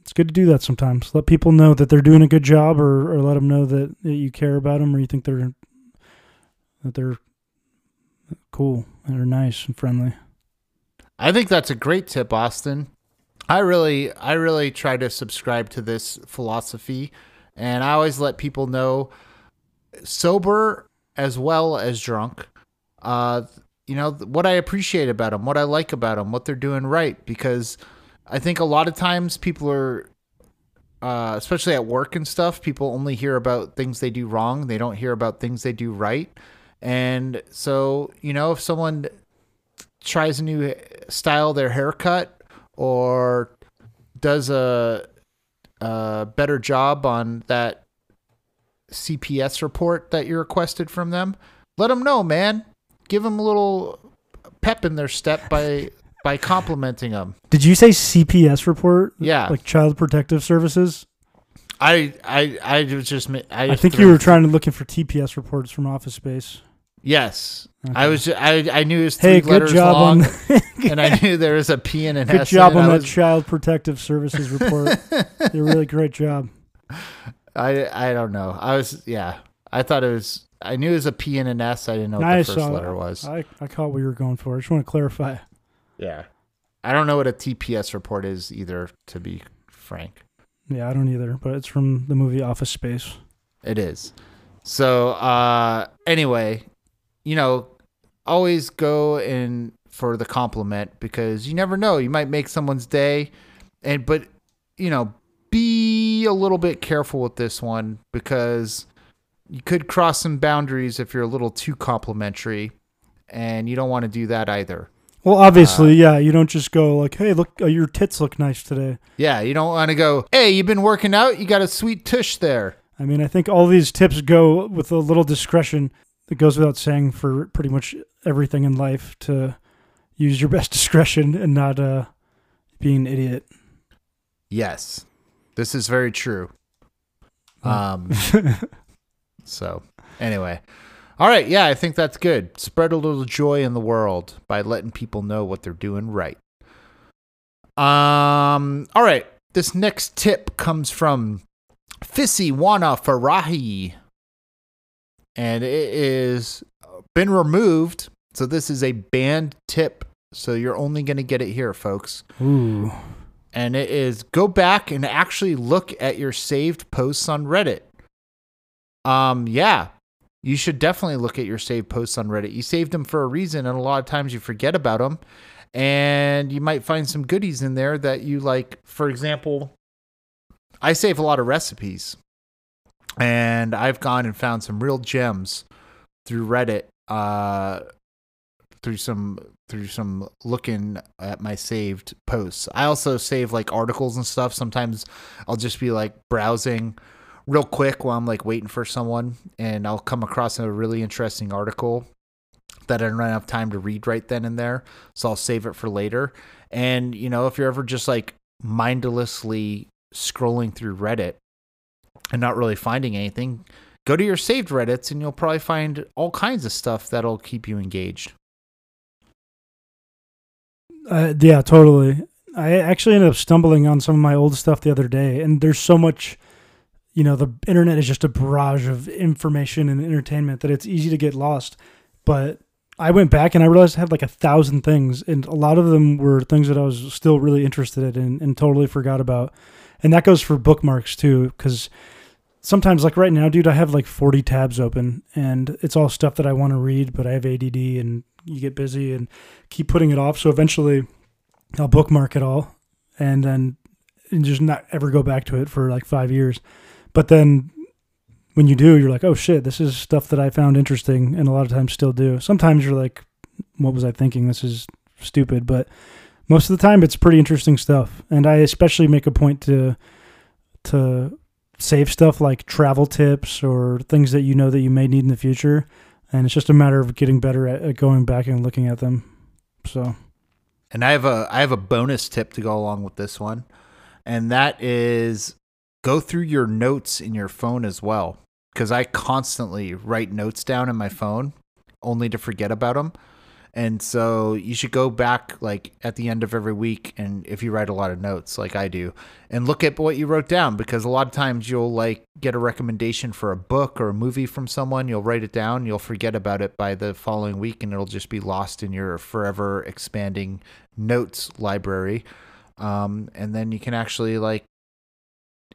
it's good to do that sometimes. Let people know that they're doing a good job, or, or let them know that, that you care about them, or you think they're that they're cool and are nice and friendly. I think that's a great tip, Austin. I really, I really try to subscribe to this philosophy, and I always let people know, sober as well as drunk, uh, you know what I appreciate about them, what I like about them, what they're doing right. Because I think a lot of times people are, uh, especially at work and stuff, people only hear about things they do wrong. They don't hear about things they do right. And so, you know, if someone tries a new style their haircut or does a, a better job on that CPS report that you requested from them, let them know, man. Give them a little pep in their step by [laughs] by complimenting them. Did you say CPS report? Yeah. Like Child Protective Services? I I I was just I, I think threw- you were trying to looking for TPS reports from Office Space. Yes, I was. I I knew it was three Hey, good letters job long, on [laughs] and I knew there was a P and an good S. job in it. on that was- Child Protective Services report. [laughs] Did a really great job. I I don't know. I was yeah. I thought it was. I knew it was a P and an S. I didn't know what Nice. the first uh, letter was. I, I caught what you were going for. I just want to clarify. yeah. I don't know what a TPS report is either. To be frank, Yeah, I don't either, but it's from the movie Office Space. it is. So uh, anyway, you know, always go in for the compliment because you never know. You might make someone's day, and but you know, be a little bit careful with this one because you could cross some boundaries if you're a little too complimentary, and you don't want to do that either. Well, obviously, yeah, you don't just go like, "Hey, look, uh, your tits look nice today." Yeah, you don't want to go, hey, you've been working out? You got a sweet tush there. I mean, I think all these tips go with a little discretion. It goes without saying for pretty much everything in life to use your [laughs] best discretion and not uh, be an idiot. Yes, this is very true. Um, [laughs] so, anyway. All right. Yeah, I think that's good. Spread a little joy in the world by letting people know what they're doing right. Um, all right. This next tip comes from Fissy Wana Farahi. And it is been removed. So this is a banned tip. So you're only going to get it here, folks Ooh, and it is go back and actually look at your saved posts on Reddit. Um, yeah, you should definitely look at your saved posts on Reddit. You saved them for a reason, and a lot of times you forget about them, and you might find some goodies in there that you like. For example, I save a lot of recipes, and I've gone and found some real gems through Reddit. Uh, through some through some looking at my saved posts. I also save like articles and stuff. Sometimes I'll just be like browsing real quick while I'm like waiting for someone and I'll come across a really interesting article that I don't have time to read right then and there. So I'll save it for later. And you know, if you're ever just like mindlessly scrolling through Reddit and not really finding anything, go to your saved Reddits and you'll probably find all kinds of stuff that'll keep you engaged. uh, yeah, totally. I actually ended up stumbling on some of my old stuff the other day, and there's so much. You know, the internet is just a barrage of information and entertainment that it's easy to get lost. But I went back and I realized I had like a thousand things, and a lot of them were things that I was still really interested in and totally forgot about. And that goes for bookmarks too, because sometimes, like right now, dude, I have like 40 tabs open, and it's all stuff that I want to read, but I have ADD, and you get busy and keep putting it off. So eventually, I'll bookmark it all, and then and just not ever go back to it for like five years. But then when you do, you're like, oh shit, this is stuff that I found interesting, and a lot of times still do. Sometimes you're like, what was I thinking? This is stupid, but most of the time it's pretty interesting stuff. And I especially make a point to to save stuff like travel tips or things that you know that you may need in the future. And it's just a matter of getting better at, going back and looking at them. So, And I have a I have a bonus tip to go along with this one, and that is go through your notes in your phone as well. Because I constantly write notes down in my phone, only to forget about them. And so you should go back like at the end of every week, and if you write a lot of notes like I do, and look at what you wrote down because a lot of times you'll like get a recommendation for a book or a movie from someone, you'll write it down, you'll forget about it by the following week, and it'll just be lost in your forever expanding notes library. Um, and then you can actually like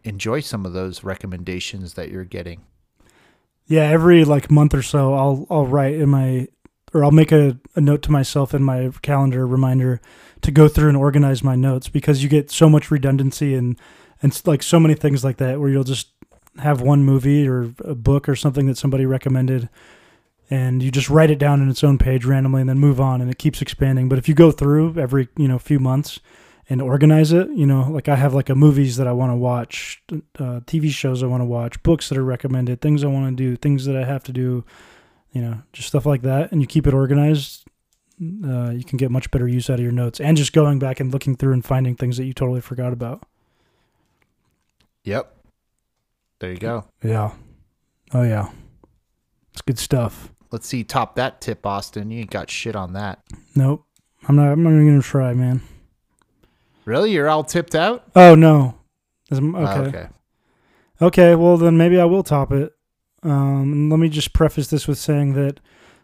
enjoy some of those recommendations that you're getting. yeah, every like month or so, I'll I'll write in my or I'll make a, a note to myself in my calendar reminder to go through and organize my notes because you get so much redundancy and and like so many things like that where you'll just have one movie or a book or something that somebody recommended and you just write it down in its own page randomly and then move on and it keeps expanding but if you go through every you know few months and organize it you know like i have like a movies that i want to watch uh, tv shows i want to watch books that are recommended things i want to do things that i have to do you know just stuff like that and you keep it organized uh, you can get much better use out of your notes and just going back and looking through and finding things that you totally forgot about Yep. There you go. yeah oh yeah it's good stuff Let's see, top that tip, Austin. You ain't got shit on that. nope i'm not i'm not even gonna try man Really? You're all tipped out? oh no Is- okay. Oh, okay. Okay, well then maybe I will top it. Um, and let me just preface this with saying that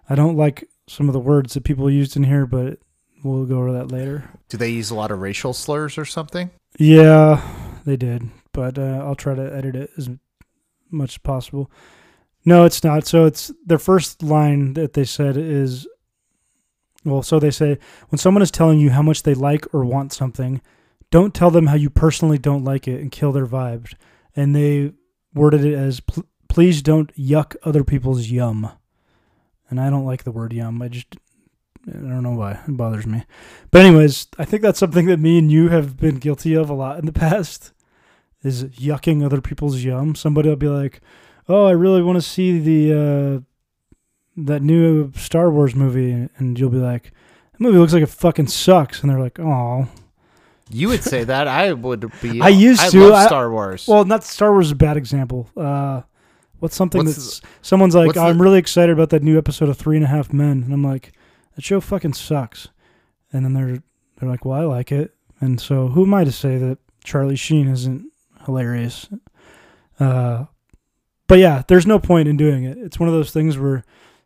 I don't like some of the words that people used in here, but we'll go over that later. Do they use a lot of racial slurs or something? Yeah, they did, but uh, I'll try to edit it as much as possible. No, it's not. So it's their first line that they said is, well, so they say when someone is telling you how much they like or want something, don't tell them how you personally don't like it and kill their vibes. And they worded it as, please don't yuck other people's yum. And I don't like the word yum. I just, I don't know why. It bothers me. But anyways, I think that's something that me and you have been guilty of a lot in the [laughs] past is yucking other people's yum. Somebody will be like, "Oh, I really want to see the uh that new Star Wars movie." And you'll be like, "The movie looks like it fucking sucks." And they're like, "Oh." You would say that. I would be. [laughs] I used I to. love I- Star Wars. Well, not Star Wars is a bad example. Uh what's something What's that's someone's like, what's "I'm really excited about that new episode of Three and a Half Men," and I'm like, "That show fucking sucks." And then they're they're like, "Well, I like it," and so who am I to say that Charlie Sheen isn't hilarious? Uh, but yeah, there's no point in doing it. It's one of those things where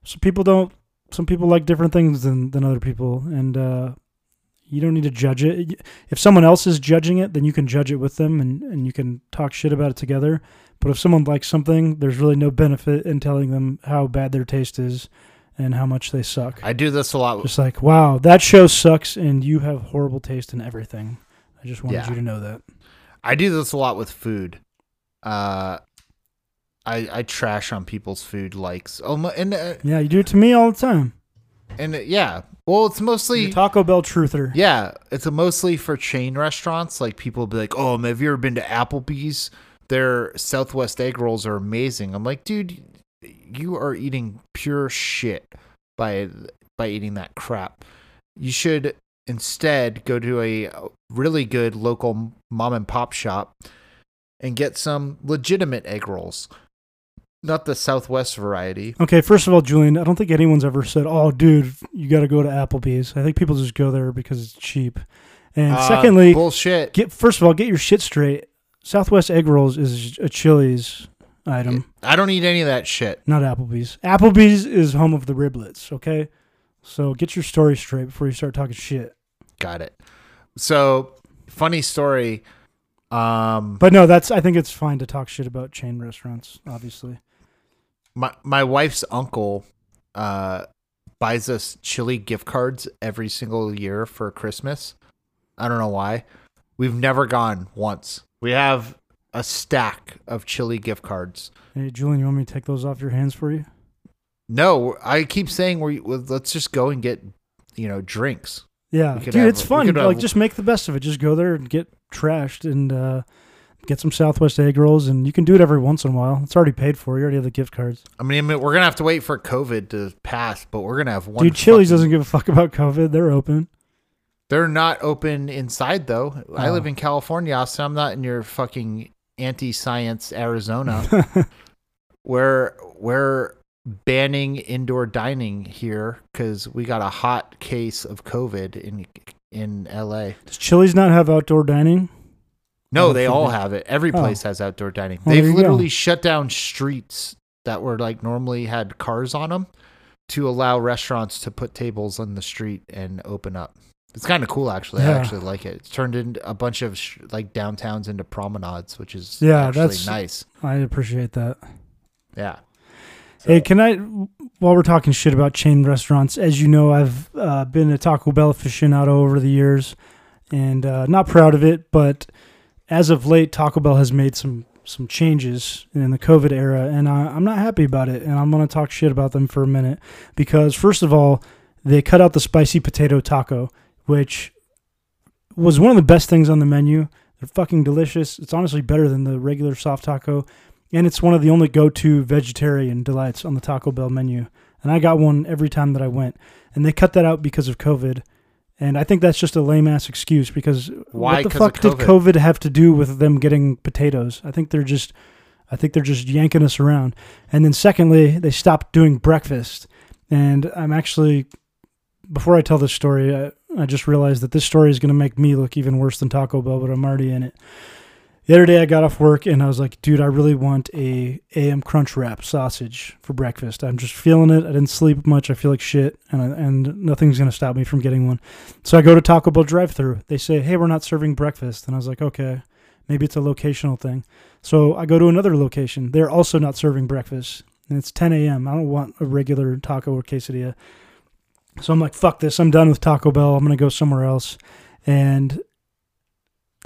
some people don't. Some people like different things than than other people, and uh, you don't need to judge it. If someone else is judging it, then you can judge it with them, and and you can talk shit about it together. But if someone likes something, there's really no benefit in telling them how bad their taste is and how much they suck. I do this a lot. Just like, wow, that show sucks, and you have horrible taste in everything. I just wanted Yeah. you to know that. I do this a lot with food. Uh, I I trash on people's food likes. Oh, and uh, Yeah, you do it to me all the time. and uh, yeah. Well, it's mostly You're Taco Bell truther. Yeah, it's a mostly for chain restaurants. Like people will be like, "Oh, have you ever been to Applebee's? Their Southwest egg rolls are amazing." I'm like, dude, you are eating pure shit by by eating that crap. You should instead go to a really good local mom and pop shop and get some legitimate egg rolls, not the Southwest variety. Okay, first of all, Julian, I don't think anyone's ever said, "Oh, dude, you got to go to Applebee's." I think people just go there because it's cheap. And Uh, secondly, bullshit. get first of all, get your shit straight. Southwest egg rolls is a Chili's item, I don't eat any of that shit. not Applebee's. Applebee's is home of the riblets. Okay, So get your story straight before you start talking shit. Got it. So, funny story. Um, But no, that's I think it's fine to talk shit about chain restaurants. Obviously, my my wife's uncle uh buys us chili gift cards every single year for Christmas. I don't know why. We've never gone once. We have a stack of chili gift cards. hey Julian, you want me to take those off your hands for you? No, I keep saying we well, let's just go and get you know drinks. Yeah, dude, have- it's fun. could have- Like, just make the best of it. Just go there and get trashed and uh, get some Southwest egg rolls, and you can do it every once in a while. It's already paid for. You already have the gift cards. I mean, I mean, we're gonna have to wait for COVID to pass, but we're gonna have one. Dude, Chili's fucking- doesn't give a fuck about COVID. They're open. They're not open inside though. I Oh. live in California, so I'm not in your fucking anti-science Arizona. [laughs] we're we're banning indoor dining here because we got a hot case of COVID in in LA. Does Chili's not have outdoor dining? No, Oh, they all have it. Every Oh. place has outdoor dining. Well, They've literally go. shut down streets that were like normally had cars on them to allow restaurants to put tables on the street and open up. It's kind of cool, actually. I actually like it. It's turned into a bunch of sh- like downtowns into promenades, which is Yeah, actually that's- nice. I appreciate that. Yeah. Hey, can I, while we're talking shit about chain restaurants, as you know, I've uh, been a Taco Bell aficionado over the years and uh, not proud of it, but as of late, Taco Bell has made some some changes in the COVID era, and I, I'm not happy about it. And I'm going to talk shit about them for a minute because, first of all, they cut out the spicy potato taco, which was one of the best things on the menu. They're fucking delicious. It's honestly better than the regular soft taco and it's one of the only go-to vegetarian delights on the Taco Bell menu. And I got one every time that I went. And they cut that out because of COVID. And I think that's just a lame ass excuse because Why? what the fuck did COVID? COVID have to do with them getting potatoes? I think they're just I think they're just yanking us around. And then secondly, they stopped doing breakfast. And I'm actually before I tell this story, I, I just realized that this story is going to make me look even worse than Taco Bell, but I'm already in it. The other day I got off work and I was like, dude, I really want a AM crunch wrap sausage for breakfast. I'm just feeling it. I didn't sleep much. I feel like shit and I, and nothing's going to stop me from getting one. So I go to Taco Bell drive-through. They say, "Hey, we're not serving breakfast." And I was like, "Okay, maybe it's a locational thing." So I go to another location. They're also not serving breakfast. And it's 10 a.m. I don't want a regular taco or quesadilla. So I'm like, "Fuck this. I'm done with Taco Bell. I'm going to go somewhere else." And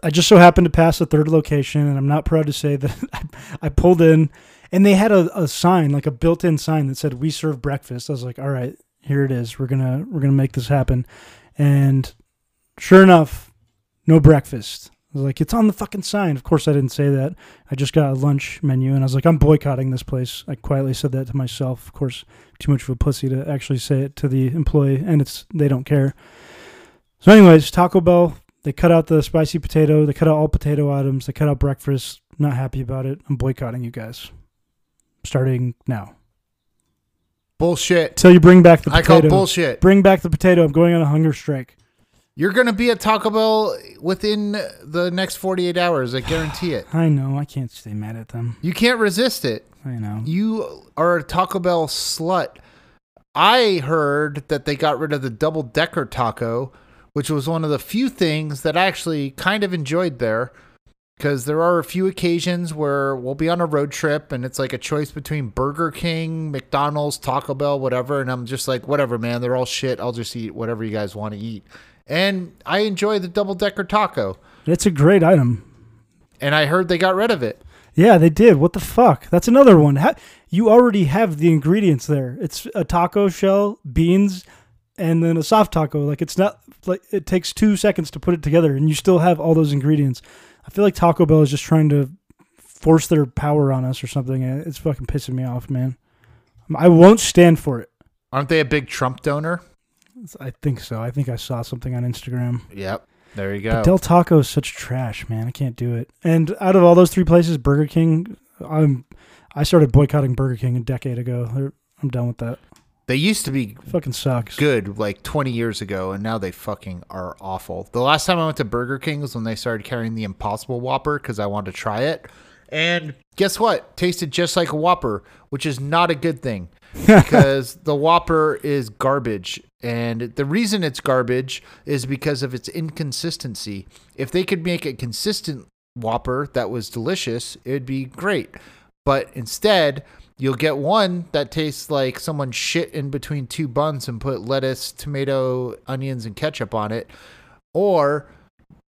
I just so happened to pass a third location, and I'm not proud to say that [laughs] I, I pulled in, and they had a, a sign, like a built-in sign that said "We serve breakfast." I was like, "All right, here it is. We're gonna we're gonna make this happen." And sure enough, no breakfast. I was like, "It's on the fucking sign." Of course, I didn't say that. I just got a lunch menu, and I was like, "I'm boycotting this place." I quietly said that to myself. Of course, too much of a pussy to actually say it to the employee, and it's they don't care. So, anyways, Taco Bell they cut out the spicy potato. They cut out all potato items. They cut out breakfast. Not happy about it. I'm boycotting you guys. Starting now. Bullshit. Till you bring back the I potato. call bullshit. Bring back the potato. I'm going on a hunger strike. You're gonna be at Taco Bell within the next 48 hours. I [sighs] guarantee it. I know. I can't stay mad at them. You can't resist it. I know. You are a Taco Bell slut. I heard that they got rid of the double decker taco, which was one of the few things that I actually kind of enjoyed there. Because there are a few occasions where we'll be on a road trip and it's like a choice between Burger King, McDonald's, Taco Bell, whatever. And I'm just like, whatever, man. They're all shit. I'll just eat whatever you guys want to eat. And I enjoy the double decker taco. It's a great item. And I heard they got rid of it. Yeah, they did. What the fuck? That's another one. You already have the ingredients there. It's a taco shell, beans, and then a soft taco. Like it's not like it takes two seconds to put it together, and you still have all those ingredients. I feel like Taco Bell is just trying to force their power on us or something. It's fucking pissing me off, man. I won't stand for it. Aren't they a big Trump donor? I think so. I think I saw something on Instagram. Yep. There you go. But Del Taco is such trash, man. I can't do it. And out of all those three places, Burger King, I'm I started boycotting Burger King a decade ago. I'm done with that. They used to be Fucking sucks. good like 20 years ago, and now they fucking are awful. The last time I went to Burger King was when they started carrying the Impossible Whopper because I wanted to try it. And guess what? Tasted just like a Whopper, which is not a good thing. [laughs] because the Whopper is garbage. And the reason it's garbage is because of its inconsistency. If they could make a consistent Whopper that was delicious, it would be great. But instead, you'll get one that tastes like someone shit in between two buns and put lettuce, tomato, onions, and ketchup on it. Or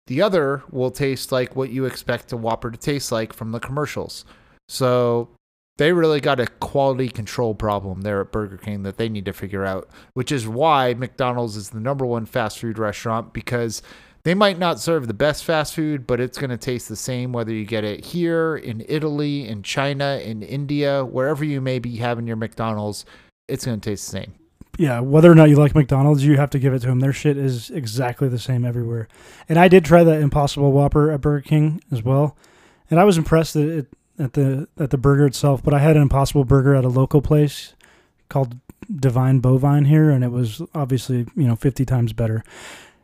the other will taste like what you expect a Whopper to taste like from the commercials. So they really got a quality control problem there at Burger King that they need to figure out, which is why McDonald's is the number one fast food restaurant because they might not serve the best fast food, but it's going to taste the same whether you get it here, in Italy, in China, in India, wherever you may be having your McDonald's, it's going to taste the same. Yeah, whether or not you like McDonald's, you have to give it to them. Their shit is exactly the same everywhere. And I did try the Impossible Whopper at Burger King as well, and I was impressed it, at the at the burger itself. But I had an Impossible Burger at a local place called Divine Bovine here, and it was obviously you know fifty times better.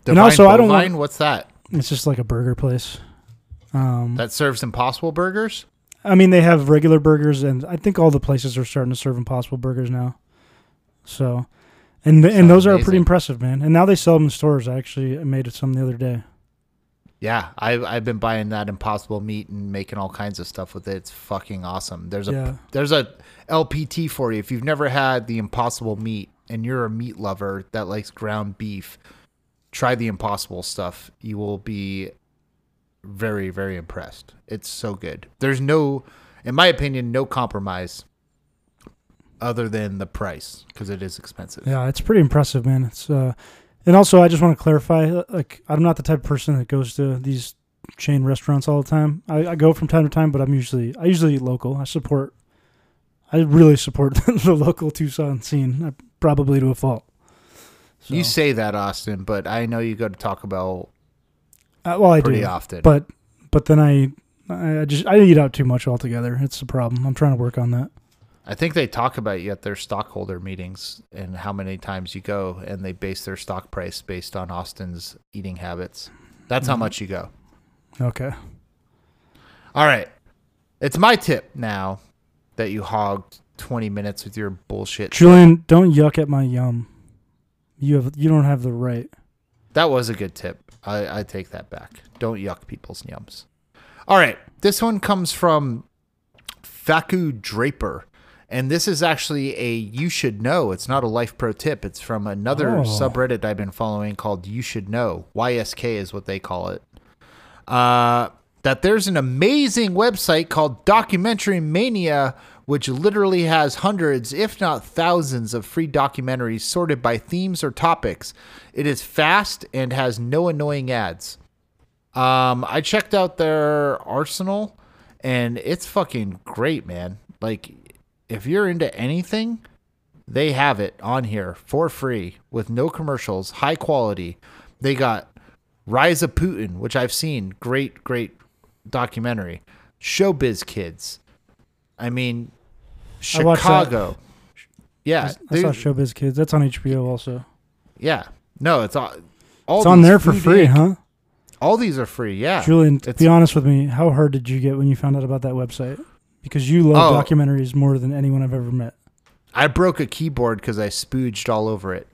Divine And also, I don't Bovine, what's that? It's just like a burger place. Um, That serves Impossible Burgers? I mean, they have regular burgers, and I think all the places are starting to serve Impossible Burgers now. So, and and Sounds those are pretty impressive, man. And now they sell them in stores. I actually made some the other day. Yeah, I've I've been buying that Impossible meat and making all kinds of stuff with it. It's fucking awesome. There's a Yeah. there's a LPT for you if you've never had the Impossible meat and you're a meat lover that likes ground beef. Try the Impossible stuff. You will be very very impressed. It's so good. There's no, in my opinion, no compromise other than the price because it is expensive. Yeah, it's pretty impressive, man. It's uh, and also I just want to clarify, like I'm not the type of person that goes to these chain restaurants all the time. I, I go from time to time, but I'm usually I usually eat local. I support, I really support [laughs] the local Tucson scene, uh, probably to a fault. So, You say that, Austin, but I know you go to Taco Bell uh, well, I pretty do, often. but but then I I just I eat out too much altogether. It's a problem. I'm trying to work on that. I think they talk about you at their stockholder meetings and how many times you go, and they base their stock price based on Austin's eating habits. That's how Mhm. much you go. Okay. All right. It's my tip now that you hogged 20 minutes with your bullshit. Julian, don't yuck at my yum. You have you don't have the right. That was a good tip. I, I take that back. Don't yuck people's yums. All right. This one comes from Faku Draper. And this is actually a you should know. It's not a life pro tip. It's from another Oh. subreddit I've been following called You Should Know. YSK is what they call it. Uh, that there's an amazing website called Documentary Mania, which literally has hundreds, if not thousands, of free documentaries sorted by themes or topics. It is fast and has no annoying ads. Um, I checked out their arsenal, and it's fucking great, man. Like, if you're into anything, they have it on here for free with no commercials, high quality. They got Rise of Putin, which I've seen, great, great documentary. Showbiz Kids. I mean. Chicago. Yeah, I saw Showbiz Kids. That's on HBO also. yeah. No, it's all. all it's on there for free, Inc. huh? All these are free. Yeah. Julian, It's- be honest with me, how hard did you get when you found out about that website? Because you love Oh. documentaries more than anyone I've ever met. I broke a keyboard because I spooged all over it.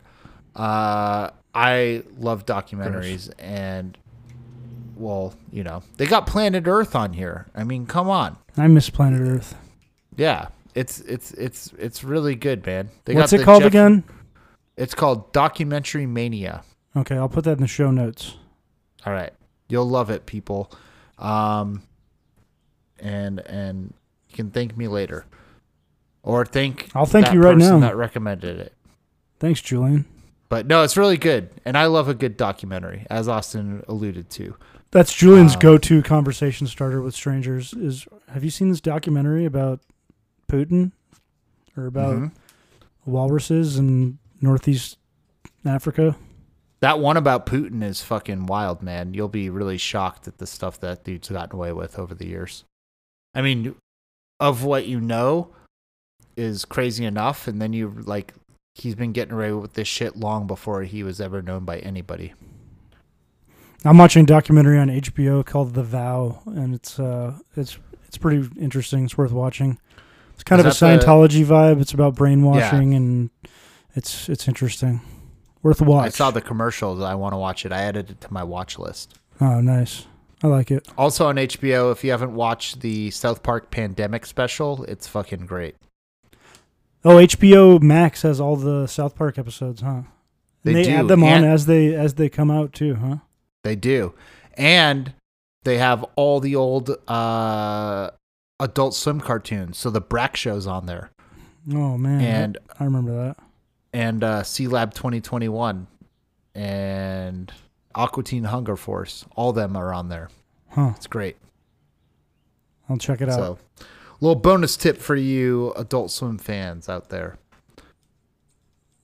Uh, I love documentaries, and well, you know, they got Planet Earth on here. I mean, come on, I miss Planet Earth. yeah, it's it's it's it's really good, man. They What's it called Jeff- again? It's called Documentary Mania. Okay, I'll put that in the show notes. All right, you'll love it, people. Um, and and you can thank me later, or thank I'll thank that you right now. that recommended it. Thanks, Julian. But no, it's really good, and I love a good documentary, as Austin alluded to. That's Julian's Um, go-to conversation starter with strangers. Is have you seen this documentary about Putin or about Mhm. walruses in Northeast Africa? That one about Putin is fucking wild, man. You'll be really shocked at the stuff that dude's gotten away with over the years. I mean, of what you know is crazy enough, and then you like he's been getting away with this shit long before he was ever known by anybody. I'm watching a documentary on HBO called The Vow, and it's uh, it's it's pretty interesting. It's worth watching. It's kind Is of a that the- Scientology vibe. It's about brainwashing and it's it's interesting. Worth a watch. I saw the commercials. I want to watch it. I added it to my watch list. Oh, nice. I like it. Also on HBO, if you haven't watched the South Park Pandemic special, it's fucking great. Oh, HBO Max has all the South Park episodes, huh? They they do, add them on and- as they as they come out too, huh? They do. And they have all the old uh, Adult Swim cartoons. So the Brak show's on there. Oh man, And I remember that. and uh, Sealab 2021 and Aqua Teen Hunger Force. All of them are on there. Huh? It's great. I'll check it out. So, little bonus tip for you Adult Swim fans out there.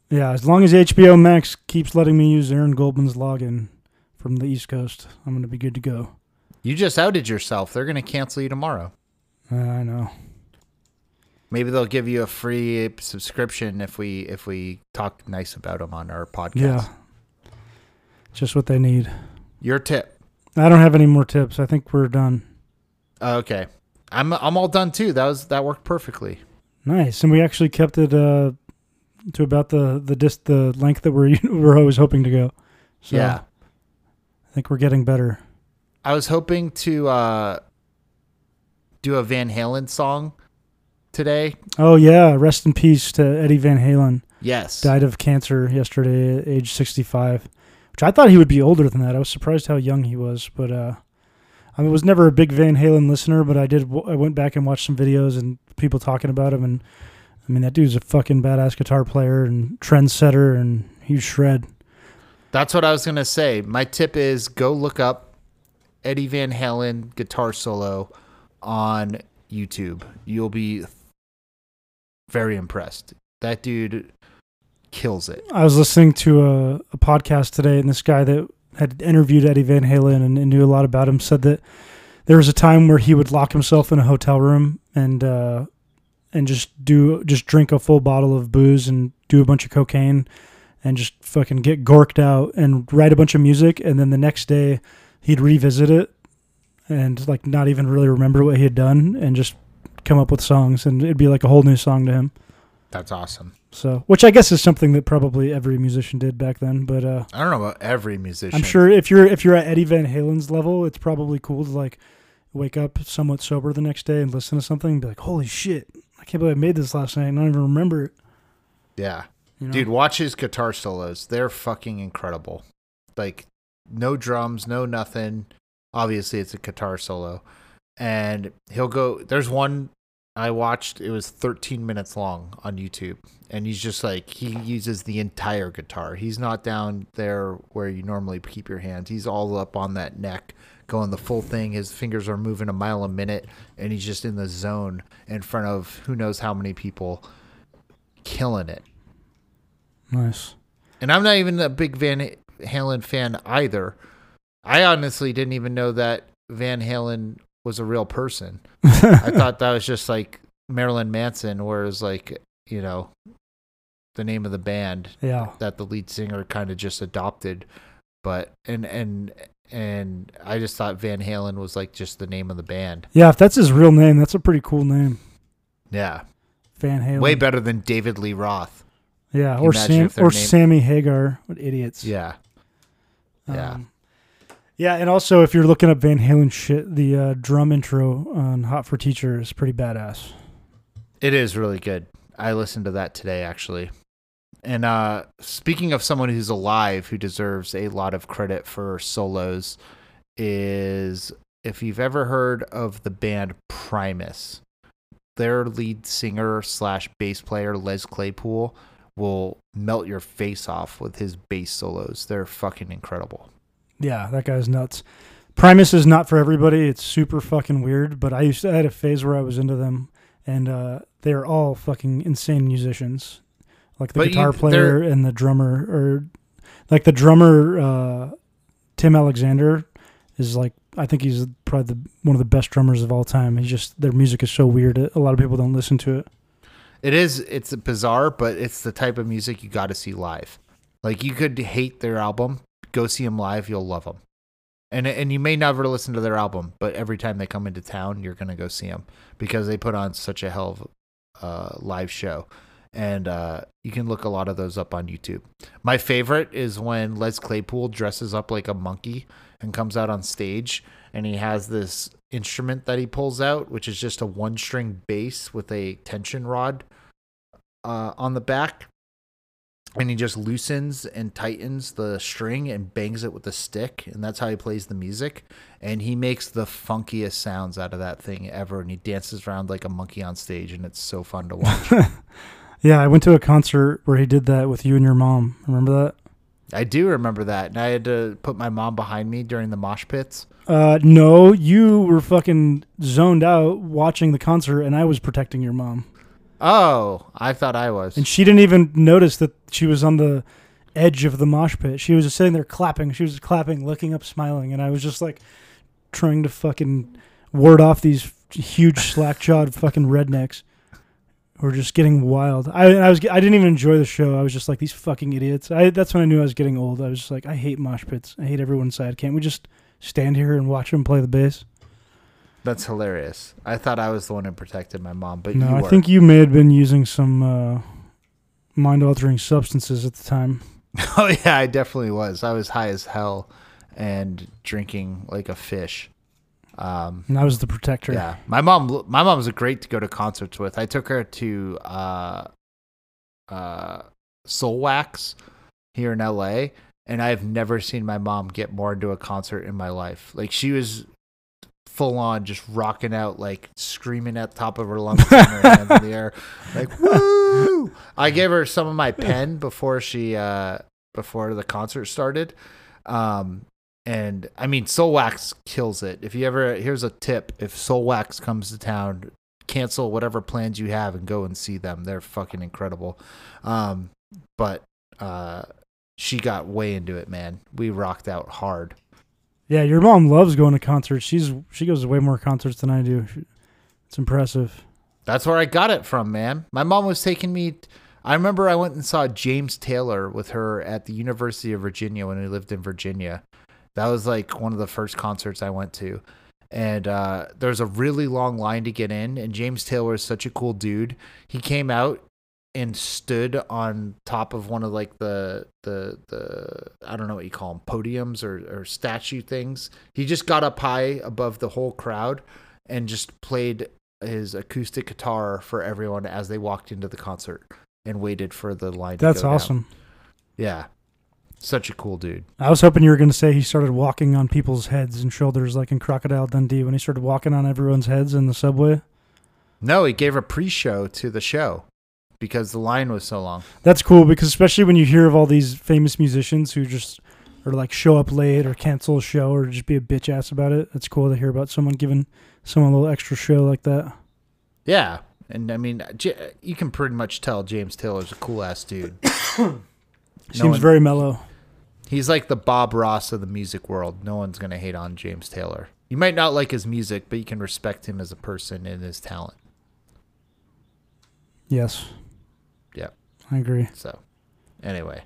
Yeah, as long as HBO Max keeps letting me use Aaron Goldman's login from the East Coast, I'm gonna be good to go. You just outed yourself. They're going to cancel you tomorrow. Uh, I know. Maybe they'll give you a free subscription if we if we talk nice about them on our podcast. Yeah, just what they need. Your tip. I don't have any more tips. I think we're done. Okay. I'm I'm all done too. That was that worked perfectly. Nice, and we actually kept it uh, to about the the dis- the length that we're [laughs] we're always hoping to go. So yeah. I think we're getting better. I was hoping to uh do a Van Halen song today. Oh yeah, rest in peace to Eddie Van Halen. Yes. Died of cancer yesterday at age 65. Which I thought he would be older than that. I was surprised how young he was, but uh I was never a big Van Halen listener, but I did I went back and watched some videos and people talking about him and I mean that dude's a fucking badass guitar player and trendsetter and huge shred. That's what I was gonna say. My tip is go look up Eddie Van Halen guitar solo on YouTube. You'll be very impressed. That dude kills it. I was listening to a, a podcast today, and this guy that had interviewed Eddie Van Halen and, and knew a lot about him said that there was a time where he would lock himself in a hotel room and uh, and just do just drink a full bottle of booze and do a bunch of cocaine and just fucking get gorked out and write a bunch of music, and then the next day he'd revisit it and like not even really remember what he had done and just come up with songs, and it'd be like a whole new song to him. That's awesome. So, which I guess is something that probably every musician did back then. But uh, I don't know about every musician. I'm sure if you're if you're at Eddie Van Halen's level, it's probably cool to like wake up somewhat sober the next day and listen to something and be like, "Holy shit! I can't believe I made this last night and I don't even remember it." Yeah. You know? Dude, watch his guitar solos. They're fucking incredible. Like no drums, no nothing. Obviously it's a guitar solo. And he'll go there's one I watched, it was 13 minutes long on YouTube. And he's just like he uses the entire guitar. He's not down there where you normally keep your hands. He's all up on that neck, going the full thing. His fingers are moving a mile a minute, and he's just in the zone in front of who knows how many people, killing it. nice. And I'm not even a big Van Halen fan either. I honestly didn't even know that Van Halen was a real person. I [laughs] thought that was just like Marilyn Manson, whereas like, you know, the name of the band Yeah. that the lead singer kind of just adopted. But and and and I just thought Van Halen was like just the name of the band. Yeah, if that's his real name, that's a pretty cool name. Yeah. Van Halen. Way better than David Lee Roth. Yeah, or Sam or name- Sammy Hagar. What idiots. Yeah. Um, yeah, and also if you're looking up Van Halen shit, the uh, drum intro on Hot for Teacher is pretty badass. It is really good. I listened to that today actually. And uh speaking of someone who's alive who deserves a lot of credit for solos is if you've ever heard of the band Primus, their lead singer slash bass player Les Claypool will melt your face off with his bass solos. They're fucking incredible. Yeah, that guy's nuts. Primus is not for everybody. It's super fucking weird, but I used to I had a phase where I was into them, and uh, they're all fucking insane musicians. Like the But you- guitar player and the drummer, or like the drummer uh, Tim Alexander is like I think he's probably the, one of the best drummers of all time. He's just their music is so weird. A lot of people don't listen to it. It is it's bizarre, but it's the type of music you got to see live. Like you could hate their album, go see them live, you'll love them. And and you may never listen to their album, but every time they come into town, you're gonna go see them because they put on such a hell of uh, live show, and uh, you can look a lot of those up on YouTube. My favorite is when Les Claypool dresses up like a monkey and comes out on stage, and he has this instrument that he pulls out, which is just a one string bass with a tension rod uh, on the back. And he just loosens and tightens the string and bangs it with a stick, and that's how he plays the music. And he makes the funkiest sounds out of that thing ever. And he dances around like a monkey on stage, and it's so fun to watch. [laughs] Yeah, I went to a concert where he did that with you and your mom. Remember that? I do remember that, and I had to put my mom behind me during the mosh pits. Uh, no, you were fucking zoned out watching the concert, and I was protecting your mom. Oh, I thought I was. And she didn't even notice that she was on the edge of the mosh pit. She was just sitting there clapping. She was clapping, looking up, smiling, and I was just like trying to fucking ward off these huge slack jawed fucking rednecks who were just getting wild. I I was I didn't even enjoy the show. I was just like these fucking idiots. I that's when I knew I was getting old. I was just like I hate mosh pits. I hate everyone inside. Can't we just stand here and watch them play the bass? That's hilarious. I thought I was the one who protected my mom, but No, I were. think you may have been using some uh, mind altering substances at the time. [laughs] oh yeah, I definitely was. I was high as hell and drinking like a fish. Um, And I was the protector. yeah, my mom. My mom was great to go to concerts with. I took her to uh, uh, Soulwax here in L.A. and I've never seen my mom get more into a concert in my life. Like she was full on just rocking out, like screaming at the top of her lungs, and her hands in the air, like [laughs] woo! I gave her some of my pen before she uh before the concert started. Um and I mean Soulwax kills it. If you ever here's a tip, if Soulwax comes to town, cancel whatever plans you have and go and see them. They're fucking incredible. Um but uh she got way into it, man. We rocked out hard. Yeah, your mom loves going to concerts. She's she goes to way more concerts than I do. It's impressive. That's where I got it from, man. My mom was taking me. I remember I went and saw James Taylor with her at the University of Virginia when we lived in Virginia. That was like one of the first concerts I went to. And uh, there's a really long line to get in. And James Taylor is such a cool dude. He came out and stood on top of one of like the the the I don't know what you call them podiums or or statue things. He just got up high above the whole crowd and just played his acoustic guitar for everyone as they walked into the concert and waited for the line. That's to go down. awesome. Yeah, such a cool dude. I was hoping you were going to say he started walking on people's heads and shoulders like in Crocodile Dundee when he started walking on everyone's heads in the subway. No, he gave a pre-show to the show because the line was so long. That's cool because especially when you hear of all these famous musicians who just or like show up late or cancel a show or just be a bitch ass about it. It's cool to hear about someone giving someone a little extra show like that. Yeah, and I mean, you can pretty much tell James Taylor's a cool ass dude. [coughs] Seems one- very mellow. He's like the Bob Ross of the music world. No one's gonna hate on James Taylor. You might not like his music, but you can respect him as a person and his talent. Yes. Yep. I agree. So, anyway,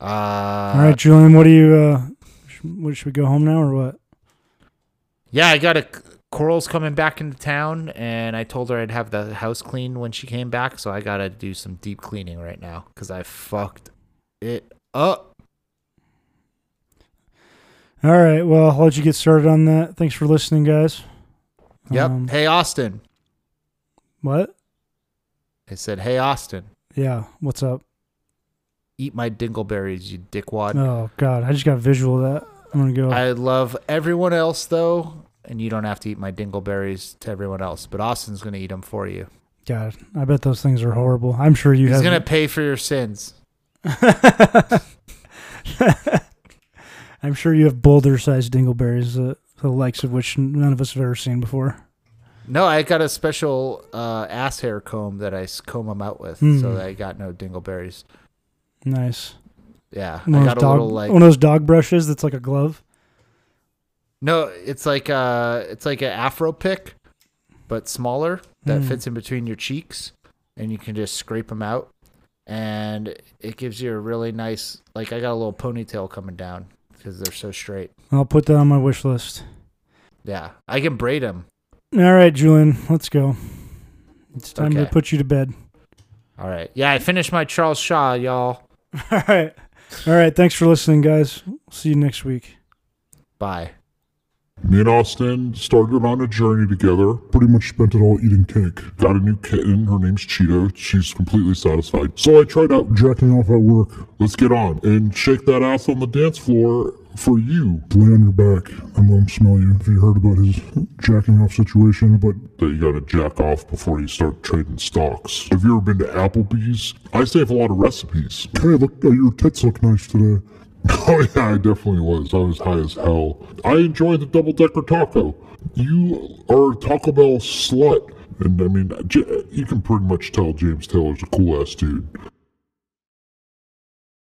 uh, All right, Julian, what do you uh sh- what should we go home now or what? Yeah, I got a Coral's coming back into town, and I told her I'd have the house clean when she came back, so I gotta do some deep cleaning right now because I fucked it up. All right, well, I'll let you get started on that. Thanks for listening, guys. Yep. Um, hey Austin, What? I said, hey Austin, Yeah, what's up? eat my dingleberries, you dickwad. Oh god, I just got a visual of that. I'm going to go. I love everyone else though, and you don't have to eat my dingleberries to everyone else, but Austin's gonna eat them for you. god, I bet those things are horrible. I'm sure you He's have gonna pay for your sins. [laughs] I'm sure you have boulder-sized dingleberries, uh, the likes of which none of us have ever seen before. No, I got a special uh, ass hair comb that I comb them out with, Hmm. so that I got no dingleberries. Nice. Yeah, One I got a dog, little like one of those dog brushes that's like a glove. no, it's like a it's like an Afro pick, but smaller that Hmm. fits in between your cheeks, and you can just scrape them out, and it gives you a really nice like I got a little ponytail coming down because they're so straight. I'll put that on my wish list. Yeah, I can braid them. All right, Julian, let's go. It's time to put you to bed. All right. Yeah, I finished my Charles Shaw, y'all. [laughs] All right. All right. Thanks for listening, guys. See you next week. Bye. Me and Austin started on a journey together. Pretty much spent it all eating cake. Got a new kitten. Her name's Cheeto. She's completely satisfied. So I tried out jacking off at work. Let's get on and shake that ass on the dance floor for you. Lay on your back let him smell you. If you heard about his jacking off situation, but that you gotta jack off before you start trading stocks. Have you ever been to Applebee's? I save a lot of recipes. Hey, look, uh, your tits look nice today. [laughs] Oh yeah, I definitely was. I was high as hell. I enjoyed the double decker taco. You are a Taco Bell slut, and I mean, you can pretty much tell James Taylor's a cool ass dude.